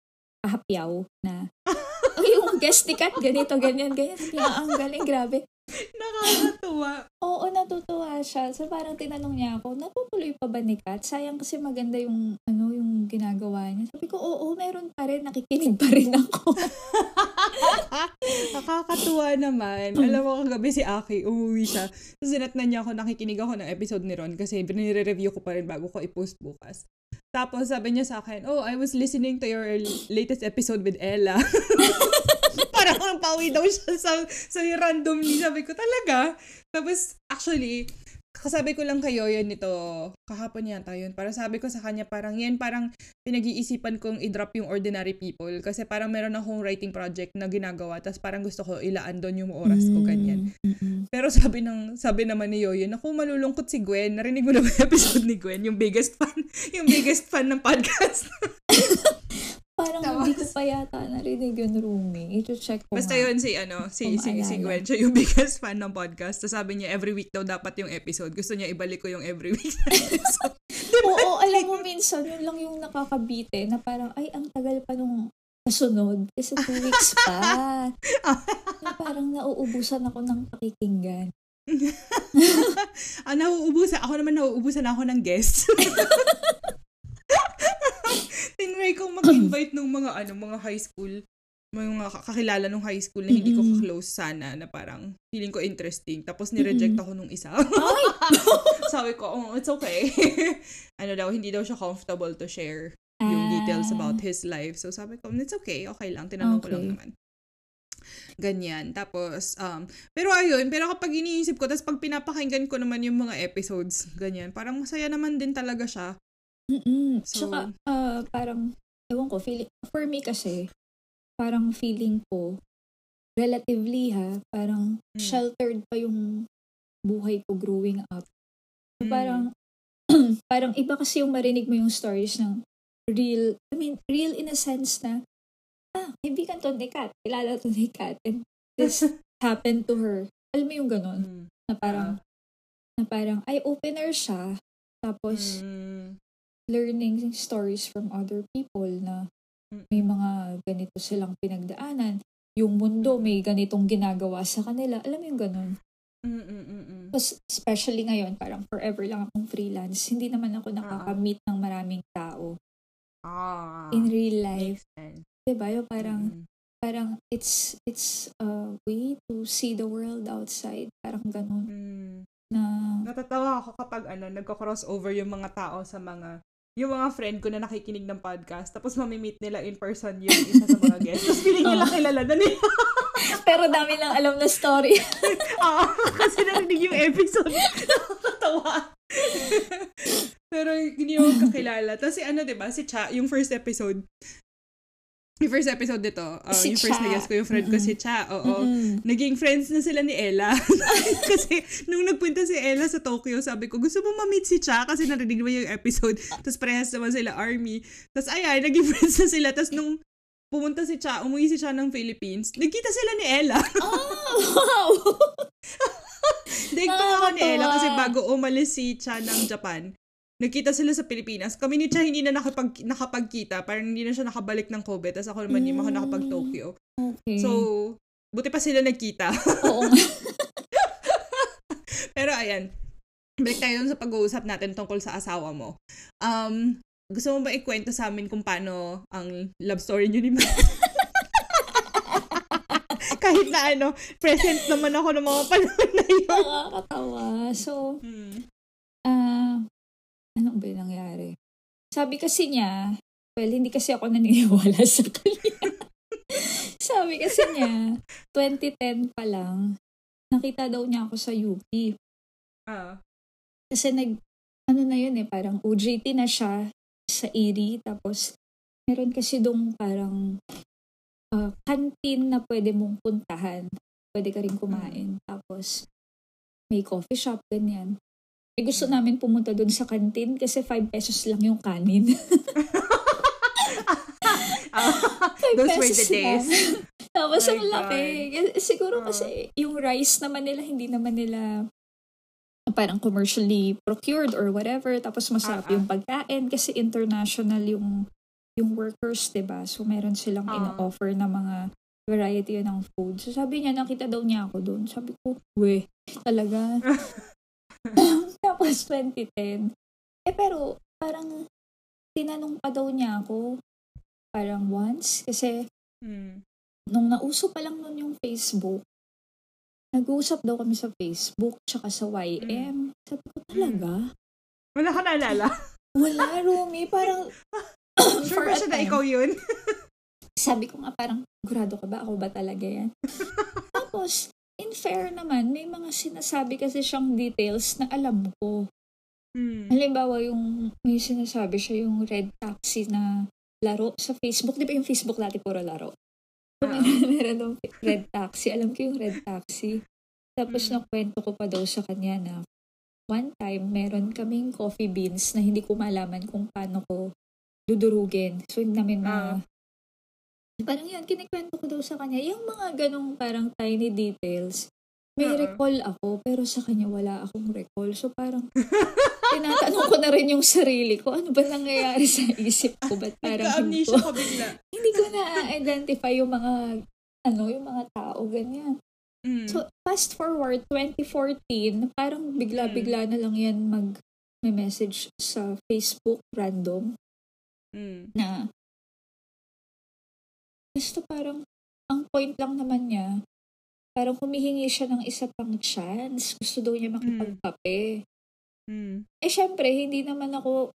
kahapyaw na, oh, yung guest ni Kat, ganito, ganyan, ganyan. Sabi niya, ang galing, grabe. Nakakatuwa. Oo, natutuwa siya. So parang tinanong niya ako, natutuloy pa ba ni Kat? Sayang kasi maganda yung ano yung ginagawa niya. Sabi ko, oo, meron pa rin. Nakikinig pa rin ako. Nakakatuwa naman. Alam mo, kagabi si Aki, umuwi siya. So, sinatnan niya ako, nakikinig ako ng episode ni Ron kasi binire-review ko pa rin bago ko i-post bukas. Tapos sabi niya sa akin, oh, I was listening to your latest episode with Ella. Parang ang pawi daw siya sa, sa randomly. Sabi ko, talaga? Tapos, actually, kasabi ko lang kayo yan nito, kahapon yata yun. Para sabi ko sa kanya, parang yan, parang pinag-iisipan kong i-drop yung ordinary people. Kasi parang meron akong writing project na ginagawa. Tapos parang gusto ko ilaan doon yung oras ko, ganyan. Mm-mm. Pero sabi ng sabi naman ni Yoyo, naku malulungkot si Gwen. Narinig mo na ba yung episode ni Gwen? Yung biggest fan, yung biggest fan ng podcast. Parang Tapos- hindi ko pa yata narinig yun, Rumi. Ito-check ko Basta nga. yun si ano, si si, si. Gwen, siya yung biggest fan ng podcast. Tapos sabi niya every week daw dapat yung episode. Gusto niya ibalik ko yung every week na episode. Oo, alam mo, minsan, yun lang yung nakakabite na parang, ay, ang tagal pa nung kasunod. Kasi two weeks pa. na parang nauubusan ako ng pakikinggan. ah, nauubusan. Ako naman nauubusan ako ng guests. Tinry kong mag-invite ng mga ano, mga high school mga kakilala nung high school na hindi ko ka-close sana na parang feeling ko interesting. Tapos nireject ako nung isa. Sabi ko, oh, it's okay. ano daw, hindi daw siya comfortable to share yung details Ah. about his life. So sabi ko, it's okay, okay lang. Tinanong ko lang Okay. naman. Ganyan. Tapos, um, pero ayun, pero kapag iniisip ko, tapos pag pinapakinggan ko naman yung mga episodes, ganyan, parang masaya naman din talaga siya. Mm-mm. So- Tsaka, ah, parang, ewan ko, feeling, for me kasi, parang feeling ko, relatively ha, parang Mm. sheltered pa yung buhay ko growing up. So, Mm. parang, parang iba kasi yung marinig mo yung stories ng real, I mean, real in a sense na, ah, kaibigan to ni Kat, kilala to ni Kat, and this happened to her. Alam mo yung ganon, Mm. na parang, na parang eye-opener siya, tapos, Mm. Learning stories from other people na may mga ganito silang pinagdaanan. Yung mundo may ganitong ginagawa sa kanila. Alam mo yung ganun. Mm, mm, mm, mm. Tapos especially ngayon, parang forever lang akong freelance. Hindi naman ako nakaka-meet ng maraming tao Ah. in real life. Diba? Yung parang, Mm. parang it's, it's a way to see the world outside. Parang ganun. Mm. Na, Natatawa ako kapag ano, nagko-crossover yung mga tao sa mga yung mga friend ko na nakikinig ng podcast, tapos mamimit nila in person yung isa sa mga guests. Tapos piling nila Oh. kilala na nila. pero dami lang alam na story. Oo, kasi narinig yung episode. Nakakatawa. Pero hindi ako kakilala. Tapos si ano, di ba? Si Cha, yung first episode. Yung first episode nito, uh, Si yung first na guest ko, yung friend ko Mm-mm. si Cha. Oo. Mm-mm. Naging friends na sila ni Ella. kasi nung nagpunta si Ella sa Tokyo, sabi ko, gusto mo ma-meet si Cha? Kasi narinig mo yung episode. Tapos parehas naman sila army. Tapos ayan, naging friends na sila. Tapos nung pumunta si Cha, umuwi si Cha ng Philippines, nagkita sila ni Ella. Oh, wow! Daig pa ako ni Ella kasi bago umalis si Cha ng Japan, nagkita sila sa Pilipinas. Kami ni Cha hindi na nakapag, nakapagkita. Parang hindi na siya nakabalik ng COVID. Tapos ako naman ako Mm. nakapag-Tokyo. Okay. So, buti pa sila nagkita. Oo. Pero ayan, balik tayo sa pag-uusap natin tungkol sa asawa mo. Um, gusto mo ba ikwento sa amin kung paano ang love story niyo ni Matt? Kahit na ano, present naman ako ng mga panahon na yun. Nakakatawa. So, Hmm. ah, ano ba yung nangyari? Sabi kasi niya, well, hindi kasi ako naniniwala sa kanya. Sabi kasi niya, 2010 pa lang, nakita daw niya ako sa UP. Ah. Kasi nag, ano na yun eh, parang OJT na siya sa Erie. Tapos, meron kasi dong parang ah, canteen na pwede mong puntahan. Pwede ka rin kumain. Tapos, may coffee shop, ganyan. Eh, gusto namin pumunta doon sa canteen kasi 5 pesos lang yung kanin. Five Those were the days. Tapos, My ang laki. Kasi- Siguro Oh. kasi yung rice naman nila, hindi naman nila parang commercially procured or whatever. Tapos masarap ah. yung pagkain kasi international yung yung workers, 'di ba? So meron silang Ah. ino-offer na mga variety ng food. So sabi niya, nakita daw niya ako doon. Sabi ko, we, talaga. was 2010. Eh pero, parang, tinanong pa daw niya ako, parang once, kasi, Mm. nung nauso pa lang nun yung Facebook, nag-uusap daw kami sa Facebook, tsaka sa YM. Sabi ko, talaga? Wala ka naalala? Wala, Rumi. Parang, Sure ba siya na ikaw yun? sabi ko nga parang, gurado ka ba? Ako ba talaga yan? Tapos, in fair naman, may mga sinasabi kasi siyang details na alam ko. Mm. Halimbawa, yung may sinasabi siya yung red taxi na laro sa Facebook. Di ba yung Facebook dati puro laro? So, Ah. meron, ng red taxi. Alam ko yung red taxi. Tapos Mm. nakwento ko pa daw sa kanya na one time, meron kaming coffee beans na hindi ko malaman kung paano ko dudurugin. So, hindi namin ma... Ah. Parang yun, kinikwento ko daw sa kanya. Yung mga ganong parang tiny details, may Oo. recall ako, pero sa kanya wala akong recall. So, parang tinatanong ko na rin yung sarili ko, ano ba nangyayari sa isip ko? Ba't parang hindi ko, hindi ko na-identify yung mga, ano, yung mga tao, ganyan. Mm. So, fast forward, 2014, parang bigla-bigla na lang yan mag may message sa Facebook random Mm. na basta parang ang point lang naman niya parang humihingi siya ng isa pang chance. Gusto daw niya makipagkape. Mm. Eh, syempre, hindi naman ako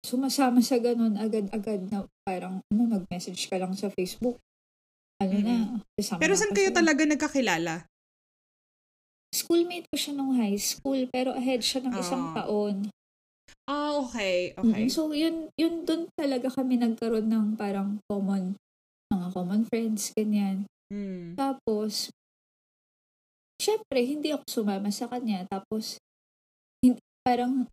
sumasama sa ganun agad-agad na parang, ano, nag-message ka lang sa Facebook. Ano na, kasama Pero saan kayo talaga nagkakilala? Schoolmate ko siya nung high school, pero ahead siya ng isang Ah. taon. Ah, okay. Okay. Mm, So, yun, yun doon talaga kami nagkaroon ng parang common, mga common friends, ganyan. Mm. Tapos, syempre, hindi ako sumama sa kanya. Tapos, hindi, parang,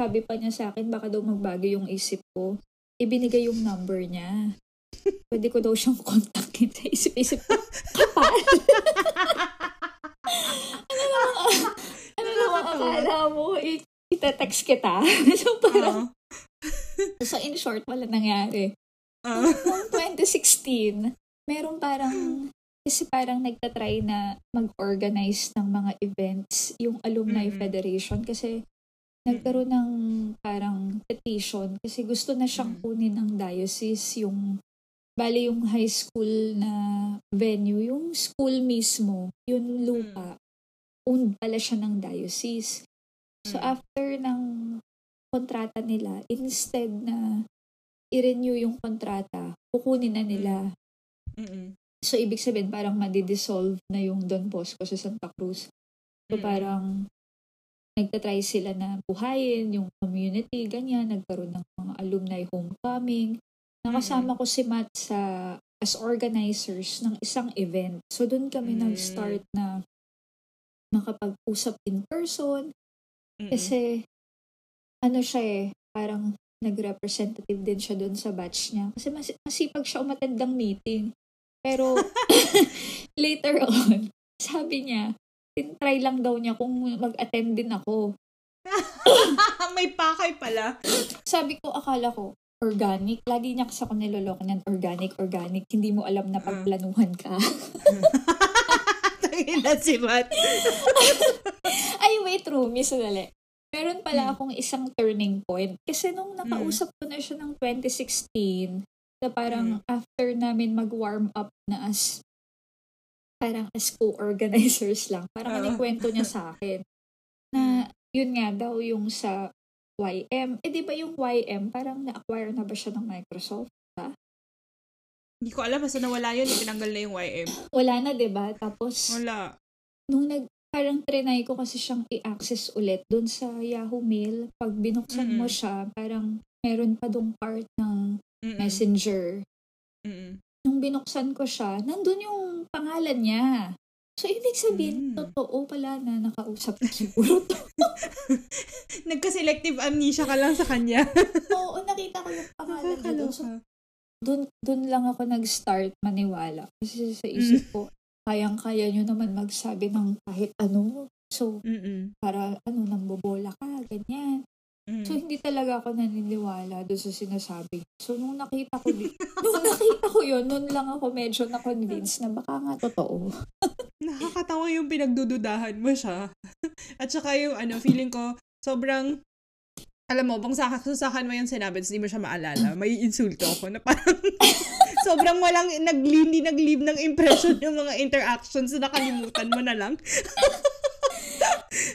sabi pa niya sa akin, baka daw magbago yung isip ko. Ibinigay yung number niya. Pwede ko daw siyang kontakin sa isip-isip ko. Kapal! ano naman, ano naman akala mo? I- itetext kita. so, parang, Ah. so in short, wala nangyari. Ah. Noong 2016, meron parang, kasi parang nagtatry na mag-organize ng mga events yung Alumni Mm-mm. Federation kasi nagkaroon ng parang petition kasi gusto na siyang Mm. kunin ng diocese yung bali yung high school na venue, yung school mismo, yung lupa, owned pala siya ng diocese. So Mm. after ng kontrata nila, instead na i-renew yung kontrata, kukunin na nila. Mm-mm. So, ibig sabihin, parang madi-dissolve na yung Don Bosco sa Santa Cruz. So, Mm. parang nagtatry sila na buhayin yung community, ganyan. Nagkaroon ng mga alumni homecoming. Nakasama ko si Matt sa as organizers ng isang event. So, doon kami Mm. nag-start na makapag-usap in person. Mm-mm. Kasi, ano siya eh, parang nag-representative din siya doon sa batch niya. Kasi mas- masipag siya umattend ng meeting. Pero, later on, sabi niya, try lang daw niya kung mag-attend din ako. May pakay pala. Sabi ko, akala ko, organic. Lagi niya kasi ako niloloko ng organic, organic. Hindi mo alam na pagplanuhan ka. Tangina si Matt. Ay, wait, Rumi, sandali. Meron pala Hmm. akong isang turning point. Kasi nung nakausap ko na siya ng 2016, na parang after namin mag-warm up na as parang as co-organizers lang. Parang yung kwento niya sa akin. Na yun nga daw yung sa YM. Eh di ba yung YM, parang na-acquire na ba siya ng Microsoft? Hindi ko alam, basta nawala yun, itinanggal na yung YM. Wala na, di ba? Tapos, Wala. nung nag, parang trinay ko kasi siyang i-access ulit doon sa Yahoo Mail. Pag binuksan mo Mm-mm. siya, parang meron pa dong part ng Mm-mm. messenger. Mm-mm. Nung binuksan ko siya, nandun yung pangalan niya. So, ibig sabihin, Mm. totoo pala na nakausap ko siguro to. Nagka-selective amnesia ka lang sa kanya. Oo, nakita ko yung pangalan niya doon. So, dun, dun lang ako nag-start maniwala. Kasi sa isip ko, kayang-kaya nyo naman magsabi ng kahit ano. So, Mm-mm. para ano, nambobola ka, ganyan. Mm. So, hindi talaga ako naniniwala doon sa sinasabi. So, nung nakita ko, di- nung nakita ko yun, nun lang ako medyo na-convince na baka nga totoo. Nakakatawa yung pinagdududahan mo siya. At saka yung ano, feeling ko, sobrang, alam mo, bang sasakan mo yung sinabi, hindi mo siya maalala, may insulto ako na parang, sobrang walang, nag, hindi nag-leave ng impression yung mga interactions na nakalimutan mo na lang.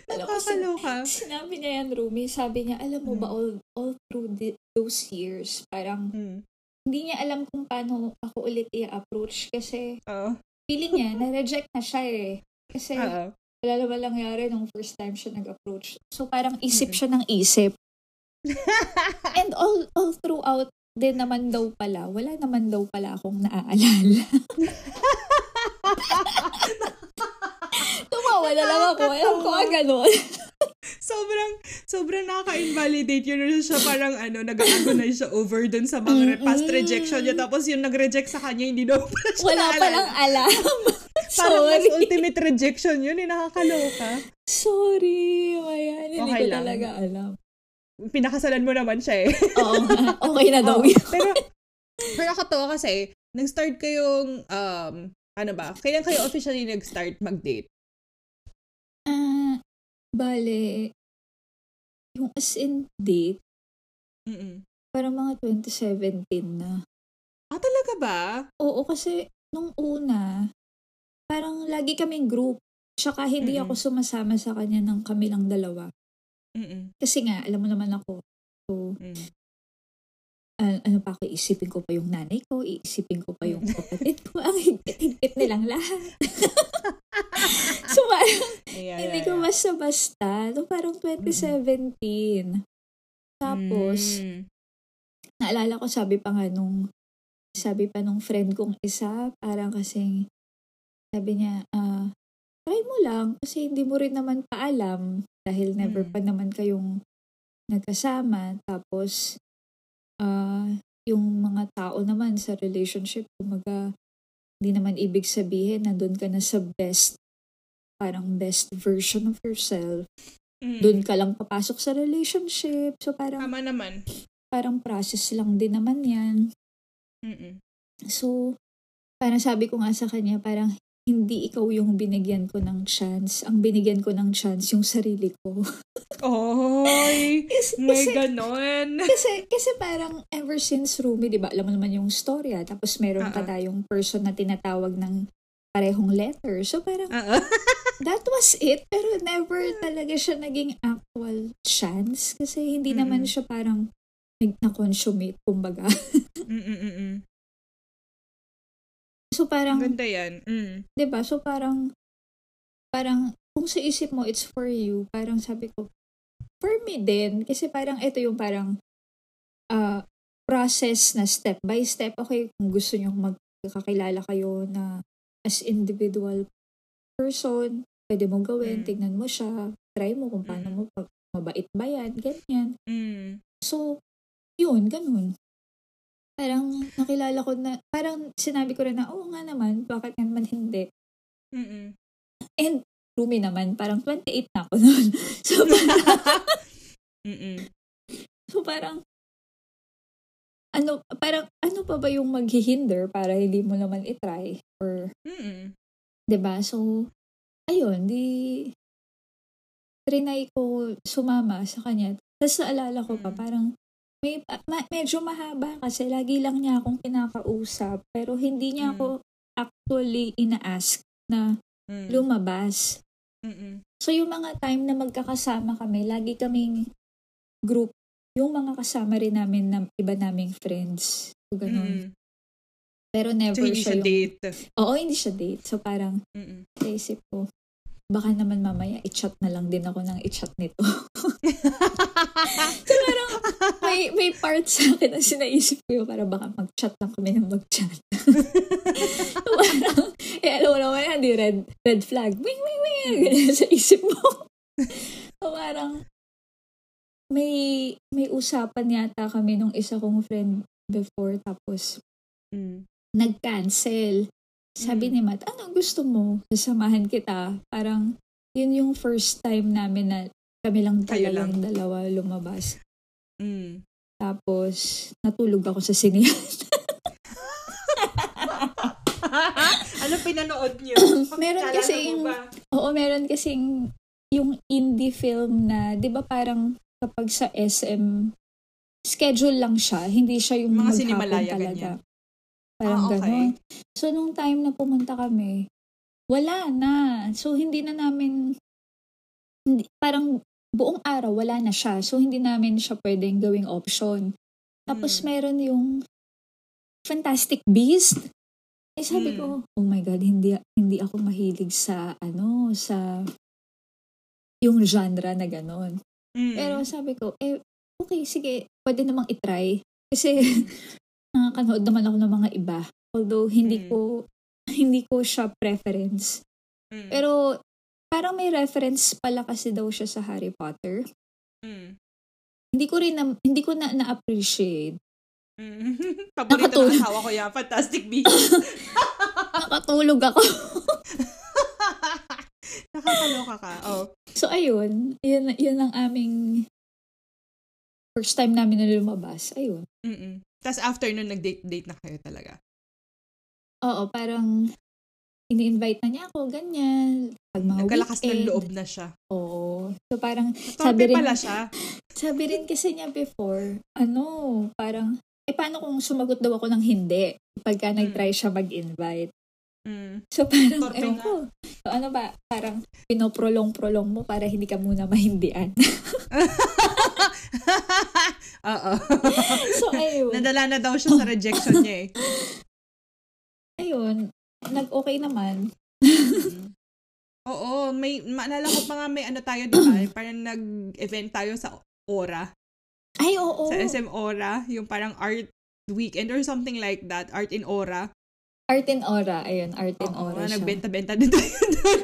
Alam ko, Nakakaloka. Sinabi niya yan, Rumi. Sabi niya, alam mo ba, all, all through the, those years, parang Mm. hindi niya alam kung paano ako ulit i-approach kasi Oo. feeling niya, na-reject na siya eh. Kasi Oo. wala naman nangyari nung first time siya nag-approach. So parang isip siya ng isip. And all all throughout din naman daw pala, wala naman daw pala akong naaalala. Tumawa na lang ako. Alam ko nga ganun. sobrang, sobrang nakaka-invalidate yun. Yun siya parang ano, nag-agonize siya over dun sa mga re- past rejection niya. Tapos yung nag-reject sa kanya, hindi daw pala siya Wala naalala. palang alam. Parang mas Sorry. ultimate rejection yun. Eh, nakakaloka. Sorry. Ayan, hindi Okay ko lang. talaga alam. Pinakasalan mo naman siya eh. Oo. Okay na daw yun. pero, pero nakakatawa kasi, nag-start kayong, um, ano ba, kailan kayo officially nag-start mag-date? Ah, bale, yung as in date, Mm-mm. parang mga 2017 na. Ah, talaga ba? Oo, kasi nung una, parang lagi kaming group. Tsaka hindi Mm-mm. ako sumasama sa kanya ng kami lang dalawa. Mm-mm. Kasi nga, alam mo naman ako. So, Mm. ah, ano pa ako, iisipin ko pa yung nanay ko, iisipin ko pa yung kapatid ko. Ang higpit-higpit nilang lahat. so, parang, Yeah, hindi yeah, ko yeah. basta-basta. No, parang 2017. Tapos, Mm. naalala ko, sabi pa nga nung, sabi pa nung friend kong isa, parang kasing, sabi niya, ah, try mo lang, kasi hindi mo rin naman paalam, dahil never Mm. pa naman kayong nagkasama. Tapos, ah, yung mga tao naman sa relationship, kumaga, hindi naman ibig sabihin na doon ka na sa best, parang best version of yourself. Mm. Doon ka lang papasok sa relationship. So, parang, Tama naman. parang process lang din naman yan. Mm-mm. So, parang sabi ko nga sa kanya, parang hindi ikaw yung binigyan ko ng chance. Ang binigyan ko ng chance yung sarili ko. Oy! kasi, May kasi, ganon. kasi, kasi parang ever since Rumi, di ba, alam mo naman yung storya. Tapos meron pa Oo. tayong person na tinatawag ng parehong letter. So parang Oo. that was it. Pero never talaga siya naging actual chance. Kasi hindi naman Mm-mm. siya parang nag- na-consummate, kumbaga. Mm-mm-mm. So parang, Ang ganda yan. Mm. 'di ba? So parang parang kung sa isip mo it's for you, parang sabi ko for me din kasi parang ito yung parang uh, process na step by step. Okay, kung gusto niyo magkakilala kayo na as individual person, pwede mo gawin, Mm. tignan mo siya, try mo kung paano Mm. mo pag mabait ba yan, ganyan. Mm. So, yun, ganun. Parang nakilala ko na, parang sinabi ko rin na, oo nga naman, bakit nga naman hindi? Mm-mm. And Rumi naman, parang 28 na ako noon. So, parang, Mm-mm. so parang, ano, parang, ano pa ba yung maghihinder para hindi mo naman itry? Or, Mm-mm. ba So, ayun, di, trinay ko sumama sa kanya. Tapos naalala ko pa, Mm. parang, may, ma- medyo mahaba kasi lagi lang niya akong kinakausap. Pero hindi niya Mm. ako actually ina-ask na Mm. lumabas. Mm-mm. So, yung mga time na magkakasama kami, lagi kaming group, yung mga kasama rin namin na iba naming friends. So, ganun. Mm. Pero never So, hindi siya siya yung... date. Oo, hindi siya date. So, parang Mm-mm. naisip ko, baka naman mamaya i-chat na lang din ako ng i-chat nito. so, parang may, may part sa akin na sinaisip ko para baka mag-chat lang kami ng mag-chat. so, parang, eh, alam mo naman yan, di red, red flag. Wing, wing, wing! Ganyan sa isip mo. so, parang, may may usapan yata kami nung isa kong friend before tapos Mm. nag-cancel. Sabi Mm. ni Matt, ano gusto mo? Sasamahan kita. Parang, yun yung first time namin na kami lang Kayo talagang dalawa lumabas. Mm. Tapos, natulog ako sa sinihan. ano pinanood niyo? Meron kasi yung-? Oo, meron kasing yung indie film na, di ba parang kapag sa SM, schedule lang siya. Hindi siya yung Mga maghapon talaga. ganyan. Parang Ah, okay. ganon. So, nung time na pumunta kami, wala na. So, hindi na namin, hindi, parang buong araw, wala na siya. So, hindi namin siya pwedeng gawing option. Tapos, Mm. meron yung Fantastic Beast. Eh, sabi Mm. ko, oh my God, hindi, hindi ako mahilig sa, ano, sa, yung genre na ganon. Mm. Pero sabi ko, eh, okay, sige, pwede namang itry. Kasi, nakakanood naman ako ng mga iba. Although, hindi Mm. ko, hindi ko siya preference. Mm. Pero, parang may reference pala kasi daw siya sa Harry Potter. Mm. Hindi ko rin, na, hindi ko na, na-appreciate. Mm. Paborito ng asawa ko yan. Fantastic Beasts. Nakatulog ako. Nakakaloka ka. Oh. so, ayun. Yun, yun ang aming first time namin na lumabas. Ayun. Mm-mm. Tapos after nun, nag-date-date na kayo talaga. Oo, parang ini-invite na niya ako, ganyan. Pag mga Nagkalakas ng weekend. loob na siya. Oo. So, parang, Torpe sabi rin, pala siya. sabi rin kasi niya before, ano, parang, eh, paano kung sumagot daw ako ng hindi pagka nag-try siya mag-invite? Mm. So, parang, Torpe ewan ko. So, ano ba, parang, pinoprolong-prolong mo para hindi ka muna mahindian. Oo. so, ayun. Nadala na daw siya sa rejection niya eh. ayun. Nag-okay naman. Mm. Oo, may, maalala ko pa nga may ano tayo, di ba? Parang nag-event tayo sa Ora. Ay, oo. Sa SM Ora. Yung parang art weekend or something like that. Art in Ora. Art in Aura. Ayun, Art Oo, Aura siya. nagbenta-benta din tayo doon.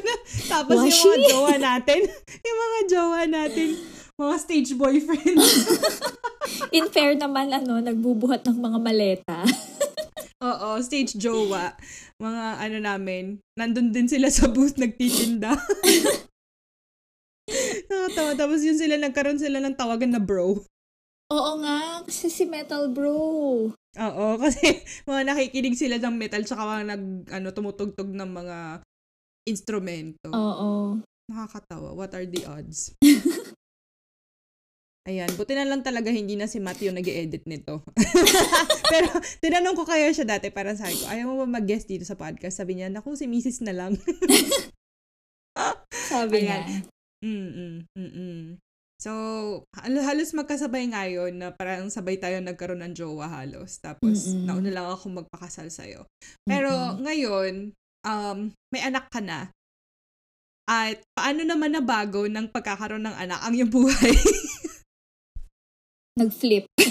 Tapos yung Washi? mga jowa natin, yung mga jowa natin, mga stage boyfriend. In fair naman, ano, nagbubuhat ng mga maleta. Oo, stage jowa. Mga ano namin, nandun din sila sa booth nagtitinda. Nakatawa. Tapos yun sila, nagkaroon sila ng tawagan na bro. Oo nga, kasi si Metal Bro. Oo, kasi mga nakikinig sila ng metal tsaka mga nag, ano, tumutugtog ng mga instrumento. Oo. Nakakatawa. What are the odds? Ayan, buti na lang talaga hindi na si Matthew nag edit nito. Pero tinanong ko kaya siya dati para sabi ko, ayaw mo ba mag-guest dito sa podcast? Sabi niya, naku, si Mrs. na lang. Sabi Ayan. niya. Mm-mm, mm-mm. So, hal- halos magkasabay ngayon na parang sabay tayo nagkaroon ng jowa halos. Tapos, Mm-mm. nauna lang ako magpakasal sa'yo. Pero Mm-mm. ngayon, um, may anak ka na. At paano naman nabago ng pagkakaroon ng anak ang iyong buhay? Nag-flip.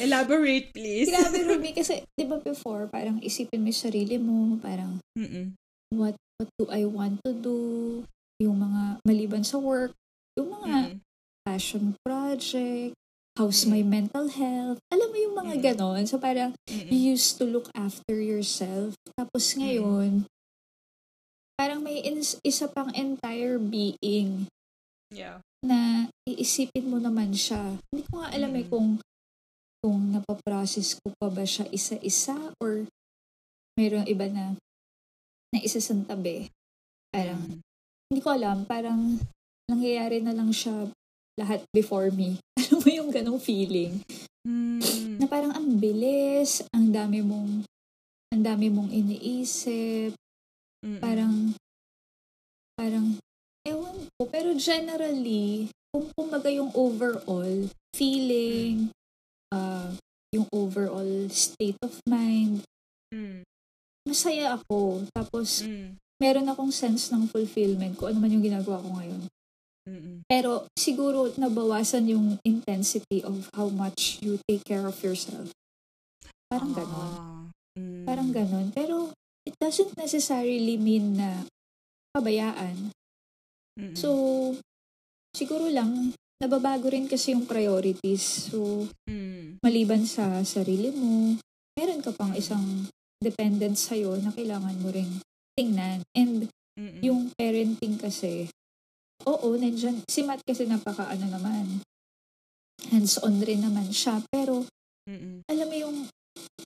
Elaborate, please. Grabe, Ruby, kasi, di ba before, parang isipin mo yung sarili mo, parang, Mm-mm. what, what do I want to do? Yung mga maliban sa work, yung mga Mm-mm. passion project, how's my mental health? Alam mo yung mga Mm. ganon. So, parang, Mm-mm. you used to look after yourself. Tapos ngayon, parang may ins- isa pang entire being Yeah. na iisipin mo naman siya. Hindi ko nga alam eh Mm. kung kung napaprocess ko pa ba siya isa-isa or mayroong iba na na isa sa tabi. Parang, Mm. Hindi ko alam, parang nangyayari na lang siya lahat before me. Alam mo yung ganong feeling? Mm. Na parang ang bilis, ang dami mong ang dami mong iniisip, Mm-mm. parang parang ewan ko pero generally kung kumbaga yung overall feeling uh, yung overall state of mind Mm. masaya ako tapos Mm. Meron akong sense ng fulfillment kung ano man yung ginagawa ko ngayon Mm-mm. pero siguro nabawasan yung intensity of how much you take care of yourself parang ganon Ah. Mm. Parang ganon. Pero, it doesn't necessarily mean na pabayaan. Mm-mm. So, siguro lang, nababago rin kasi yung priorities. So, Mm. maliban sa sarili mo, meron ka pang isang dependent sa'yo na kailangan mo ring tingnan. And Mm-mm. yung parenting kasi, oo, nandyan, si Matt kasi napaka ano naman, hands-on rin naman siya. Pero, Mm-mm. alam mo yung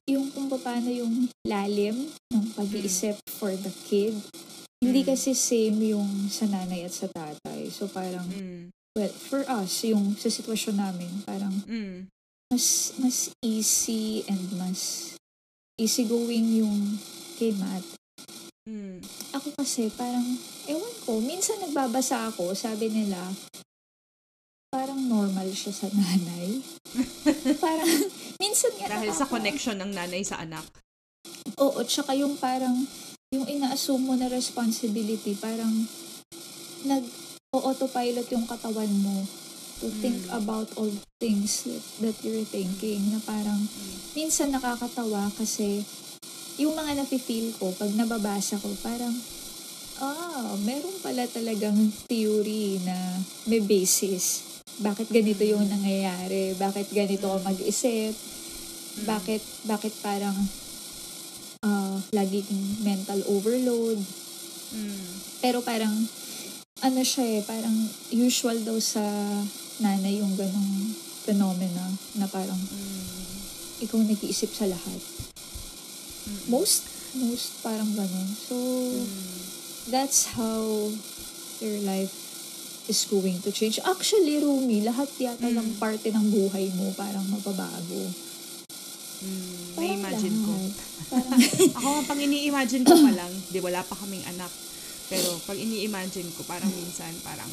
yung kung paano yung lalim ng pag-iisip for the kid, Hindi Mm. kasi same yung sa nanay at sa tatay. So parang, Mm. well, for us, yung sa sitwasyon namin, parang Mm. mas mas easy and mas easy going yung kay Matt. Mm. Ako kasi parang, ewan ko, minsan nagbabasa ako, sabi nila, parang normal siya sa nanay. parang, minsan nga Dahil sa connection ng nanay sa anak. Oo, tsaka yung parang, yung ina-assume mo na responsibility, parang nag-autopilot yung katawan mo to think Mm. about all things that, that you're thinking na parang minsan nakakatawa kasi yung mga nafe-feel ko pag nababasa ko parang ah, meron pala talagang theory na may basis. Bakit ganito yung nangyayari? Bakit ganito ako mag-isip? Bakit bakit parang ah, lagi mental overload? Mm. Pero parang, ano siya eh, parang usual daw sa nanay yung ganong phenomena na parang Mm. ikaw nag-iisip sa lahat. Mm. Most, most parang ganon. So, Mm. that's how your life is going to change. Actually, Rumi, lahat yata Mm. ng parte ng buhay mo parang mababago. Mm. Parang Na-imagine ko. Parang, Ako, pang ini-imagine ko pa lang, di wala pa kaming anak. Pero pag ini-imagine ko, parang minsan, parang,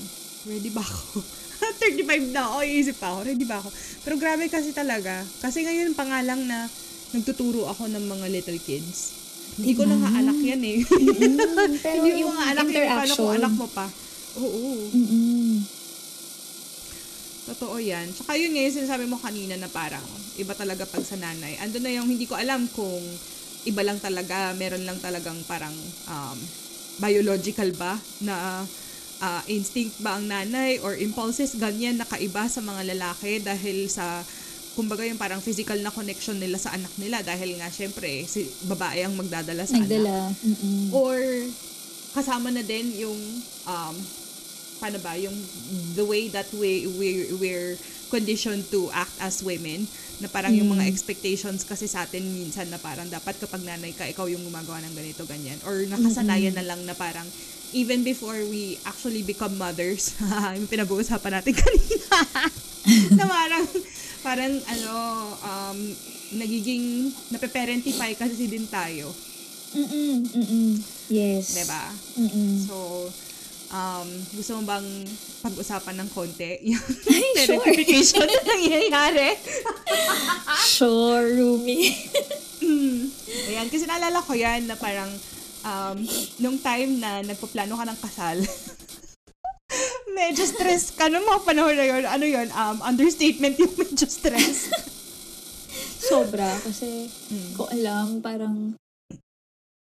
ready ba ako? 35 na ako, iisip pa ako, ready ba ako? Pero grabe kasi talaga. Kasi ngayon pa nga lang na nagtuturo ako ng mga little kids. Hindi ko na Diba? nga anak yan eh. mm, pero Hindi mo yung nga anak eh, paano kung anak mo pa? Oo, Mm-mm. totoo yan. Tsaka yun nga yung sinasabi mo kanina na parang iba talaga pag sa nanay. Ando na yung hindi ko alam kung iba lang talaga, meron lang talagang parang um, biological ba na ah, instinct ba ang nanay or impulses ganyan nakaiba sa mga lalaki dahil sa kumbaga yung parang physical na connection nila sa anak nila dahil nga syempre si babae ang magdadala sa anak Nagdala. Mm-mm. or kasama na din yung um paano ba yung the way that we we we're conditioned to act as women na parang yung mga expectations kasi sa atin minsan na parang dapat kapag nanay ka ikaw yung gumagawa ng ganito ganyan or nakasanayan na lang na parang even before we actually become mothers yung pinag-uusapan natin kanina na parang parang ano um nagiging nape-parentify kasi din tayo Mm-mm. Mm-mm. Yes. 'di ba Mm-mm. So, um, gusto mo bang pag-usapan ng konti yung stereotypification na nangyayari? Sure, Rumi. Mm. Ayan, kasi naalala ko yan na parang um, nung time na nagpaplano ka ng kasal, medyo stress ka nung mga panahon na yun. Ano yun? Um, understatement yung medyo stress. Sobra. Kasi, Mm. ko alam, parang,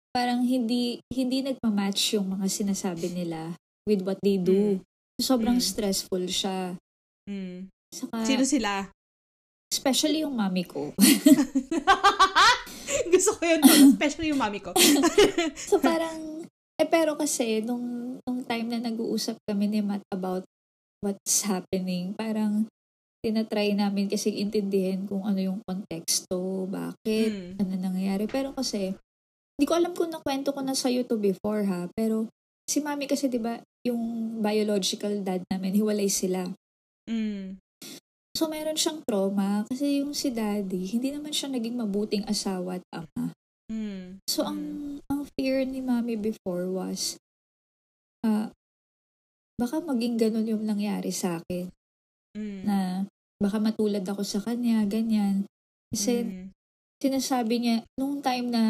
parang hindi, hindi nagmamatch yung mga sinasabi nila with what they do. Sobrang Mm. stressful siya. Mm. Saka, Sino sila? especially yung mami ko. Gusto ko yun. Especially yung mami ko. so, parang, eh, pero kasi, nung, nung time na nag-uusap kami ni Matt about what's happening, parang, tinatry namin kasi intindihin kung ano yung konteksto, bakit, Mm. ano nangyayari. Pero kasi, hindi ko alam kung nakwento ko na sa'yo to before ha, pero si mami kasi 'di ba yung biological dad namin, hiwalay sila. Mm. So meron siyang trauma kasi yung si daddy, hindi naman siya naging mabuting asawa at ama. Mm. So ang ang fear ni mami before was ah baka maging ganun yung nangyari sa akin Mm. na baka matulad ako sa kanya, ganyan. Kasi Mm. sinasabi niya, nung time na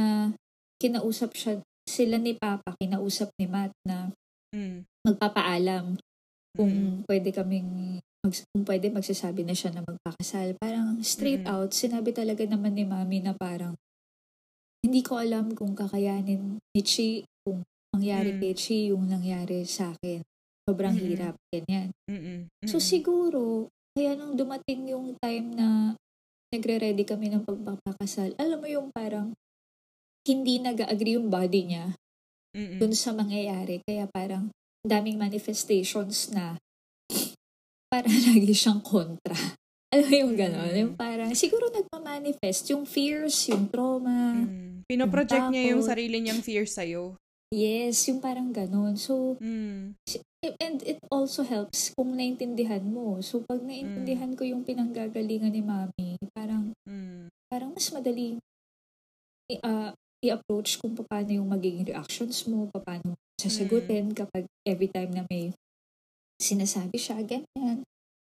kinausap siya, sila ni Papa, kinausap ni Matt na Mm. magpapaalam kung Mm. pwede kaming, mag, kung pwede magsasabi na siya na magpakasal. Parang straight Mm. out, sinabi talaga naman ni Mami na parang, hindi ko alam kung kakayanin ni Chi, kung mangyari Mm. kay Chi yung nangyari sa akin. Sobrang Mm-mm. hirap, ganyan. Mm-mm. So Mm-mm. siguro, kaya nung dumating yung time na nagre-ready kami ng pagpapakasal, alam mo yung parang hindi nag-agree yung body niya Mm-mm. dun sa mangyayari. Kaya parang daming manifestations na parang lagi siyang kontra. Alam mo yung gano'n? Mm. Yung parang, siguro nagmamanifest yung fears, yung trauma. Mm. Pinoproject niya yung sarili niyang fear sa'yo. Yes, yung parang ganun. So, Mm. and it also helps kung naintindihan mo. So, pag naintindihan ko yung pinanggagalingan ni mami, parang, Mm. parang mas madaling i- ah, i-approach kung paano yung magiging reactions mo, paano sasagutin kapag every time na may sinasabi siya, ganyan.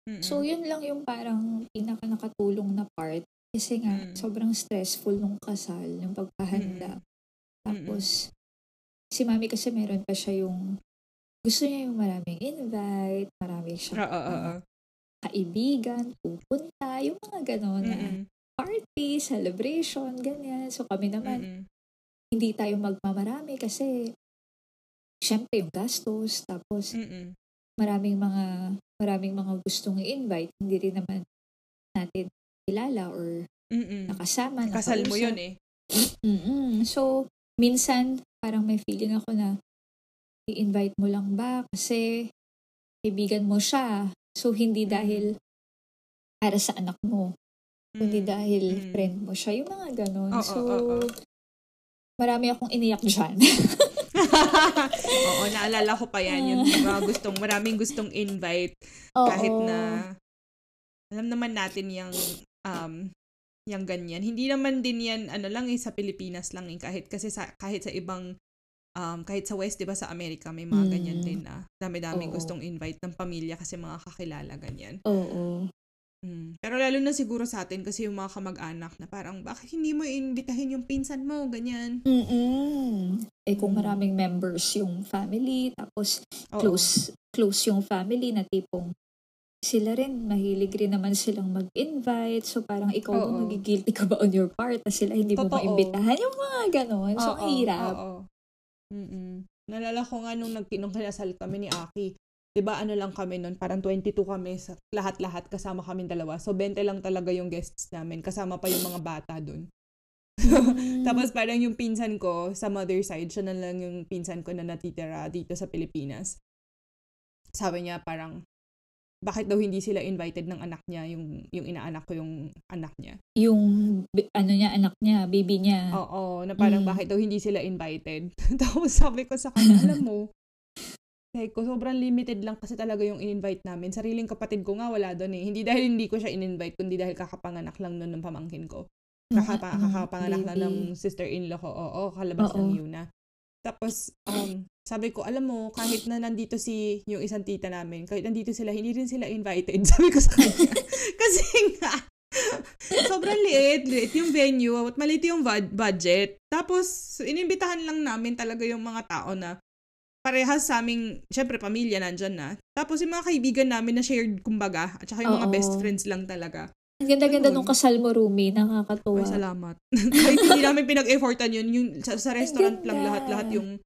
Mm-mm. So, yun lang yung parang pinaka nakatulong na part. Kasi nga, Mm. sobrang stressful nung kasal, yung pagpahanda. Tapos, si mami kasi meron pa siya yung, gusto niya yung maraming invite, marami Oo, siya oo, kaibigan, pupunta, yung mga gano'n na Mm-mm. party, celebration, ganyan. So, kami naman, Mm-mm. hindi tayo magmamarami kasi, syempre yung gastos, tapos Mm-mm. maraming mga maraming mga gustong i-invite, hindi rin naman natin kilala or Mm-mm. nakasama, Kasal mo yun eh. Mm-mm. So, minsan, parang may feeling ako na, i-invite mo lang ba? Kasi, kaibigan mo siya. So, hindi dahil para sa anak mo. Mm. dahil Mm. friend mo siya. Yung mga ganon. Oo, so, oo, oo. marami akong iniyak dyan. Oo, naalala ko pa yan. Yung mga gustong, maraming gustong invite. Kahit Oo. na, alam naman natin yung, um, yung ganyan. Hindi naman din yan, ano lang eh, sa Pilipinas lang eh. Kahit kasi sa, kahit sa ibang, um, kahit sa West, di ba, sa Amerika, may mga Mm. ganyan din na dami-daming Oo. gustong invite ng pamilya kasi mga kakilala, ganyan. Oo. Mm. Pero lalo na siguro sa atin kasi yung mga kamag-anak na parang, bakit hindi mo iimbitahin yung pinsan mo, ganyan. Mm-mm. Eh kung Mm. maraming members yung family, tapos Oo. close close yung family na tipong sila rin, mahilig rin naman silang mag-invite. So, parang ikaw ba Oo. magigilty ka ba on your part? Tapos sila hindi mo Totoo. maimbitahan. Yung mga ganon. So, Oo, hirap. Oo. Mm-mm. Nalala ko nga nung, nag, nung kinasal kami ni Aki, 'di ba ano lang kami noon, parang 22 kami sa lahat-lahat kasama kami dalawa. So 20 lang talaga yung guests namin, kasama pa yung mga bata doon. Mm. Tapos parang yung pinsan ko sa mother side, siya na lang yung pinsan ko na natitira dito sa Pilipinas. Sabi niya parang bakit daw hindi sila invited ng anak niya, yung yung inaanak ko yung anak niya. yung, ano niya, anak niya, baby niya. Oo, na parang Mm. bakit daw hindi sila invited. Tapos sabi ko sa kanya, alam mo, sabi ko, sobrang limited lang kasi talaga yung in-invite namin. Sariling kapatid ko nga wala doon eh. Hindi dahil hindi ko siya in-invite, kundi dahil kakapanganak lang noon ng pamangkin ko. Kakapa, Mm, kakapanganak lang ng sister-in-law ko. Oo, kalabas Oo. ng Yuna. Tapos, um, sabi ko, alam mo, kahit na nandito si yung isang tita namin, kahit nandito sila, hindi rin sila invited. Sabi ko sa kanya. Kasi nga, sobrang liit, liit yung venue, at maliit yung bud- budget. Tapos, inimbitahan lang namin talaga yung mga tao na parehas sa aming, syempre, pamilya nandyan na. Tapos, yung mga kaibigan namin na shared, kumbaga, at saka yung mga Oo. best friends lang talaga. Ang ganda-ganda nung kasal mo, Rumi. Nakakatuwa. Ay, salamat. Kahit hindi namin pinag-effortan yun, yung sa, sa restaurant lang lahat-lahat yung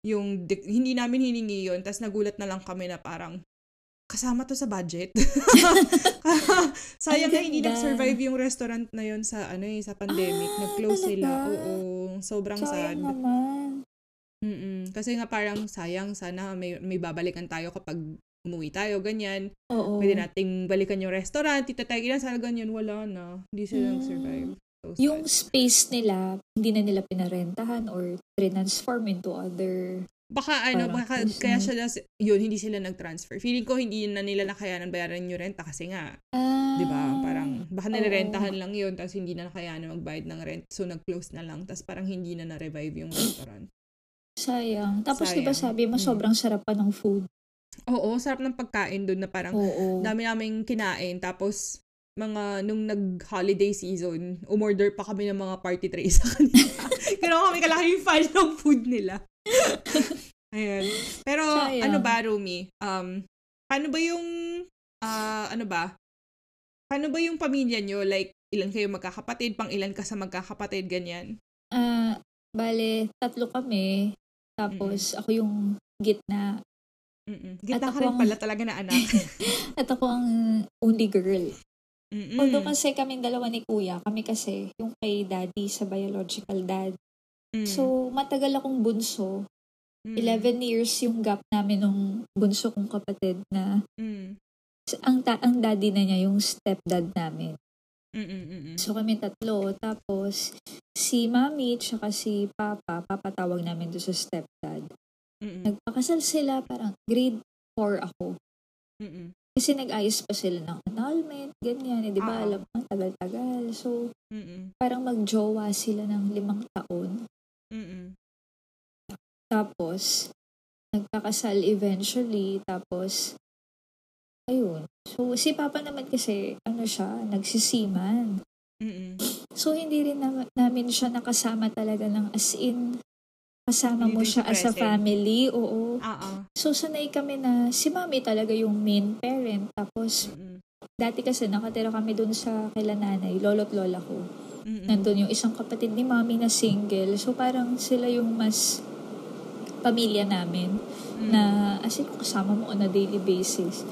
yung di- hindi namin hiningi yun. Tapos nagulat na lang kami na parang kasama to sa budget. Sayang Ang na hindi nag-survive yung restaurant na yun sa ano eh, sa pandemic. Ah, Nag-close sila. Oo, sobrang sad. Sayang naman. Mm-mm. Kasi nga parang sayang sana may may babalikan tayo kapag umuwi tayo, ganyan. Oo. Pwede nating balikan yung restaurant, itatay na sana ganyan, wala na. Hindi sila Mm. nag-survive. So. Yung space nila, hindi na nila pinarentahan or transform into other... Baka ano, baka business. kaya siya, nas- yun, hindi sila nag-transfer. Feeling ko hindi na nila nakayanan bayaran yung renta kasi nga, Ah, di ba, parang baka oo. nirerentahan lang yun tapos hindi na nakayanan magbayad ng rent. So, nag-close na lang tapos parang hindi na na-revive yung restaurant. Sayang. Tapos di ba sabi mo, Mm. sobrang sarap pa ng food. Oo, sarap ng pagkain doon na parang Oo. dami naming kinain tapos mga nung nag-holiday season, umorder pa kami ng mga party trays sa kanila. Kaya kami kalaking fan ng food nila. Ayun. Pero Sayang. ano ba, Rumi? Um, paano ba yung, ah, ano ba? Paano ba yung pamilya nyo? Like, ilan kayo magkakapatid? Pang ilan ka sa magkakapatid? Ganyan. Ah, bale, tatlo kami. Tapos ako yung gitna. Mm-mm. At ka rin ako ang- pala talaga na anak. At ako ang only girl. Mm-mm. Although kasi kaming dalawa ni kuya, kami kasi yung kay daddy sa biological dad. Mm. So, matagal akong bunso. Mm. 11 years yung gap namin nung bunso kong kapatid na Mm. ang, ta- ang daddy na niya yung stepdad namin. Mm-mm, mm-mm. So kami tatlo. Tapos si mami tsaka si papa, papatawag namin doon sa stepdad. Mm-mm. Nagpakasal sila parang grade 4 ako. Mm-mm. Kasi nag-ayos pa sila ng annulment, ganyan. Eh, di ba, Oo. alam mo, tagal-tagal. So, Mm-mm. parang magjowa sila ng limang taon. Mm-mm. Tapos, nagkakasal eventually. Tapos, ayun. So, si Papa naman kasi, ano siya, nagsisiman. Mm-mm. So, hindi rin nam- namin siya nakasama talaga ng as in, kasama mo siya siya as a present. family. Oo. Oo. So, sanay kami na si mami talaga yung main parent. Tapos, Mm-mm. dati kasi nakatira kami dun sa kila nanay, lolo't lola ko. Mm-mm. Nandun yung isang kapatid ni mami na single. So, parang sila yung mas pamilya namin Mm. na as in kasama mo on a daily basis.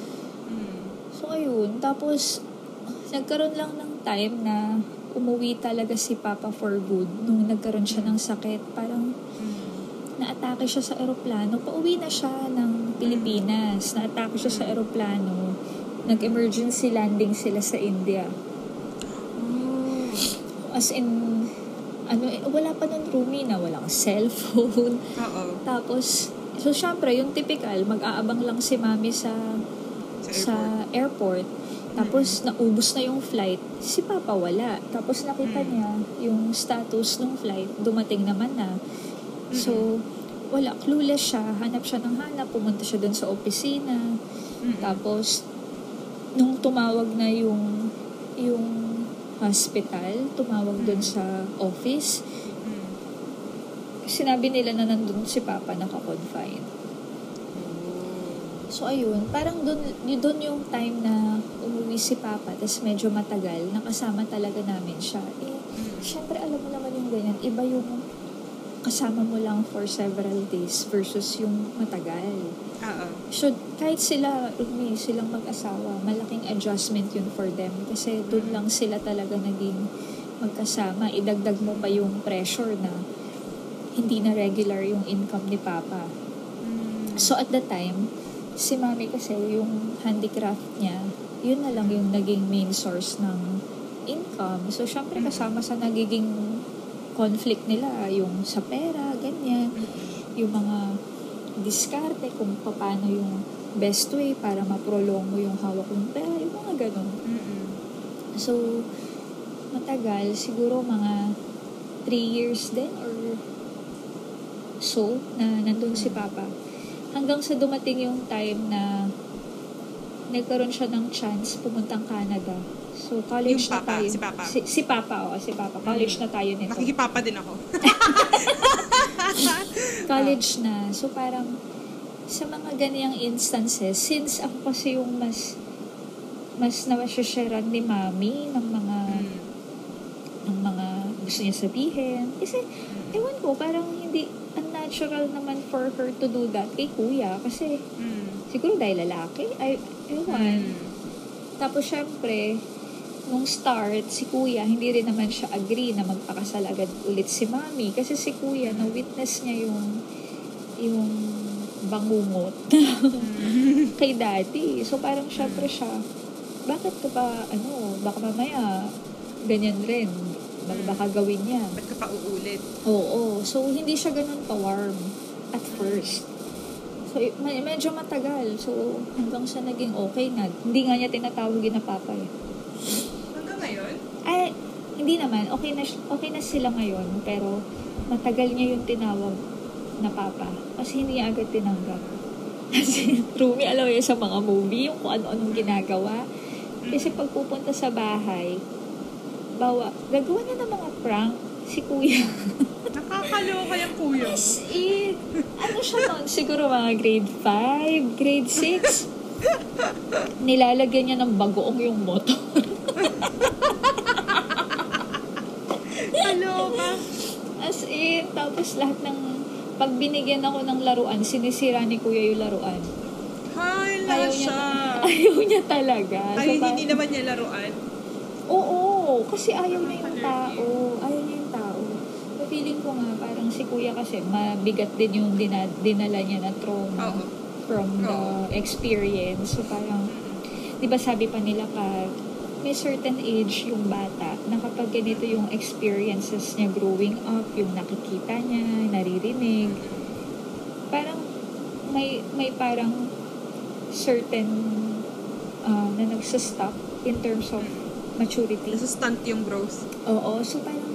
Mm. So, ayun. Tapos, nagkaroon lang ng time na umuwi talaga si Papa for good nung nagkaroon siya ng sakit. Parang. Naatake siya sa eroplano. Pauwi na siya ng Pilipinas. Naatake siya sa eroplano. Nag-emergency landing sila sa India. Oh. As in, ano, eh, wala pa nun roomie na walang cellphone. Oo. Tapos, so syempre, yung typical, mag-aabang lang si mami sa Sa sa airport. airport. Tapos, naubos na yung flight. Si Papa wala. Tapos, nakita Mm. niya yung status ng flight. Dumating naman na. So, wala. Clueless siya. Hanap siya ng hanap. Pumunta siya dun sa opisina. Mm-mm. Tapos, nung tumawag na yung yung hospital, tumawag dun sa office, Mm. sinabi nila na nandun si Papa naka-confine. So, ayun, parang dun, dun yung time na umuwi si Papa, tapos medyo matagal, nakasama talaga namin siya. Eh, Mm. syempre, alam mo naman yung ganyan, iba yung kasama mo lang for several days versus yung matagal. Oo. So, kahit sila, umi, silang mag-asawa, malaking adjustment yun for them. Kasi doon lang sila talaga naging magkasama. Idagdag mo pa yung pressure na hindi na regular yung income ni Papa. Mm. So, at the time, si Mami kasi, yung handicraft niya, yun na lang yung naging main source ng income. So, syempre kasama sa nagiging conflict nila, yung sa pera, ganyan, yung mga diskarte kung paano yung best way para ma-prolong mo yung hawak ng pera, yung mga ganun. Mm-mm. So, matagal, siguro mga 3 years din or so na nandun si Papa. Hanggang sa dumating yung time na nagkaroon siya ng chance pumuntang Canada. So, college Yung na Papa, tayo. si Papa. Si, si Papa, oo, si Papa. College na tayo nito. Nakikipapa din ako. college na. So parang sa mga ganiyang instances, since ako kasi yung mas mas nawasasyaran ni mami ng mga Mm. ng mga gusto niya sabihin. Kasi, ewan ko, parang hindi unnatural naman for her to do that kay kuya. Kasi, Mm. siguro dahil lalaki. Ay, ewan. Mm. Tapos, syempre, nung start, si kuya, hindi rin naman siya agree na magpakasal agad ulit si mami. Kasi si kuya, na-witness niya yung, yung bangungot kay daddy. So, parang syempre siya, bakit ka ba, ano, baka mamaya, ganyan rin. Baka, baka gawin niya. Ba't ka pa uulit? Oo. So, hindi siya ganun ka-warm at first. So, medyo matagal. So, hanggang sa naging okay na. Hindi nga niya tinatawagin na papa eh. Ay, hindi naman. Okay na, okay na sila ngayon. Pero, matagal niya yung tinawag na papa. Kasi hindi niya agad tinanggap. Kasi, Rumi, alam yun sa mga movie, yung kung ano-anong ginagawa. Kasi pag pupunta sa bahay, bawa, gagawa na ng mga prank si kuya. Nakakaloka yung kuya. As in, ano siya nun? Siguro mga grade 5, grade 6. Nilalagyan niya ng bagoong yung motor. As in, tapos lahat ng, pag binigyan ako ng laruan, sinisira ni kuya yung laruan. Hay, Ayaw niya, siya. ayaw niya talaga. Ay, So, hindi pa- naman niya laruan. Oo, kasi ayaw niya yung tao. Ayaw niya yung tao. So, feeling ko nga, parang si kuya kasi, mabigat din yung dina, dinala niya na trauma Oo. from the Oo. experience. So, parang, di ba sabi pa nila pag may certain age yung bata na kapag ganito yung experiences niya growing up, yung nakikita niya, naririnig, parang may may parang certain uh, na nagsastop in terms of maturity. Nasa-stunt yung growth. Oo, so parang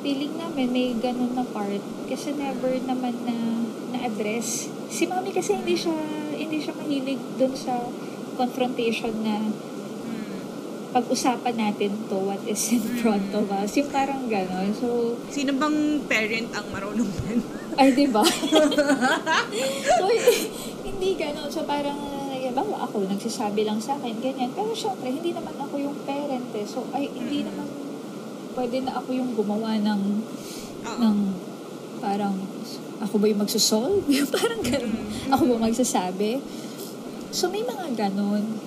feeling namin may ganun na part kasi never naman na na-address. Si mami kasi hindi siya hindi siya mahilig dun sa confrontation na pag-usapan natin to what is in front of us. Yung parang gano'n. So, Sino bang parent ang marunong din? ay, di ba? so, hindi gano'n. So, parang, bawa ako, nagsasabi lang sa akin, ganyan. Pero syempre, hindi naman ako yung parent eh. So, ay, hindi naman pwede na ako yung gumawa ng, Oo. ng parang, ako ba yung magsosolve? Yung parang gano'n. Ako ba magsasabi? So, may mga ganon.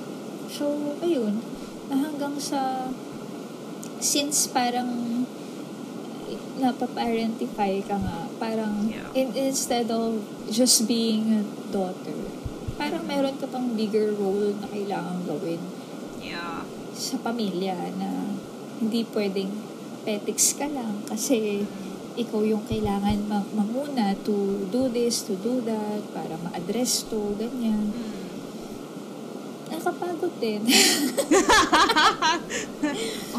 So, ayun. Na hanggang sa, since parang napaparentify ka nga, parang Yeah. in, instead of just being a daughter, parang meron ka pang bigger role na kailangan gawin Yeah. sa pamilya na hindi pwedeng petics ka lang kasi ikaw yung kailangan ma- mamuna to do this, to do that, para ma-address to, ganyan. Nakapagod din.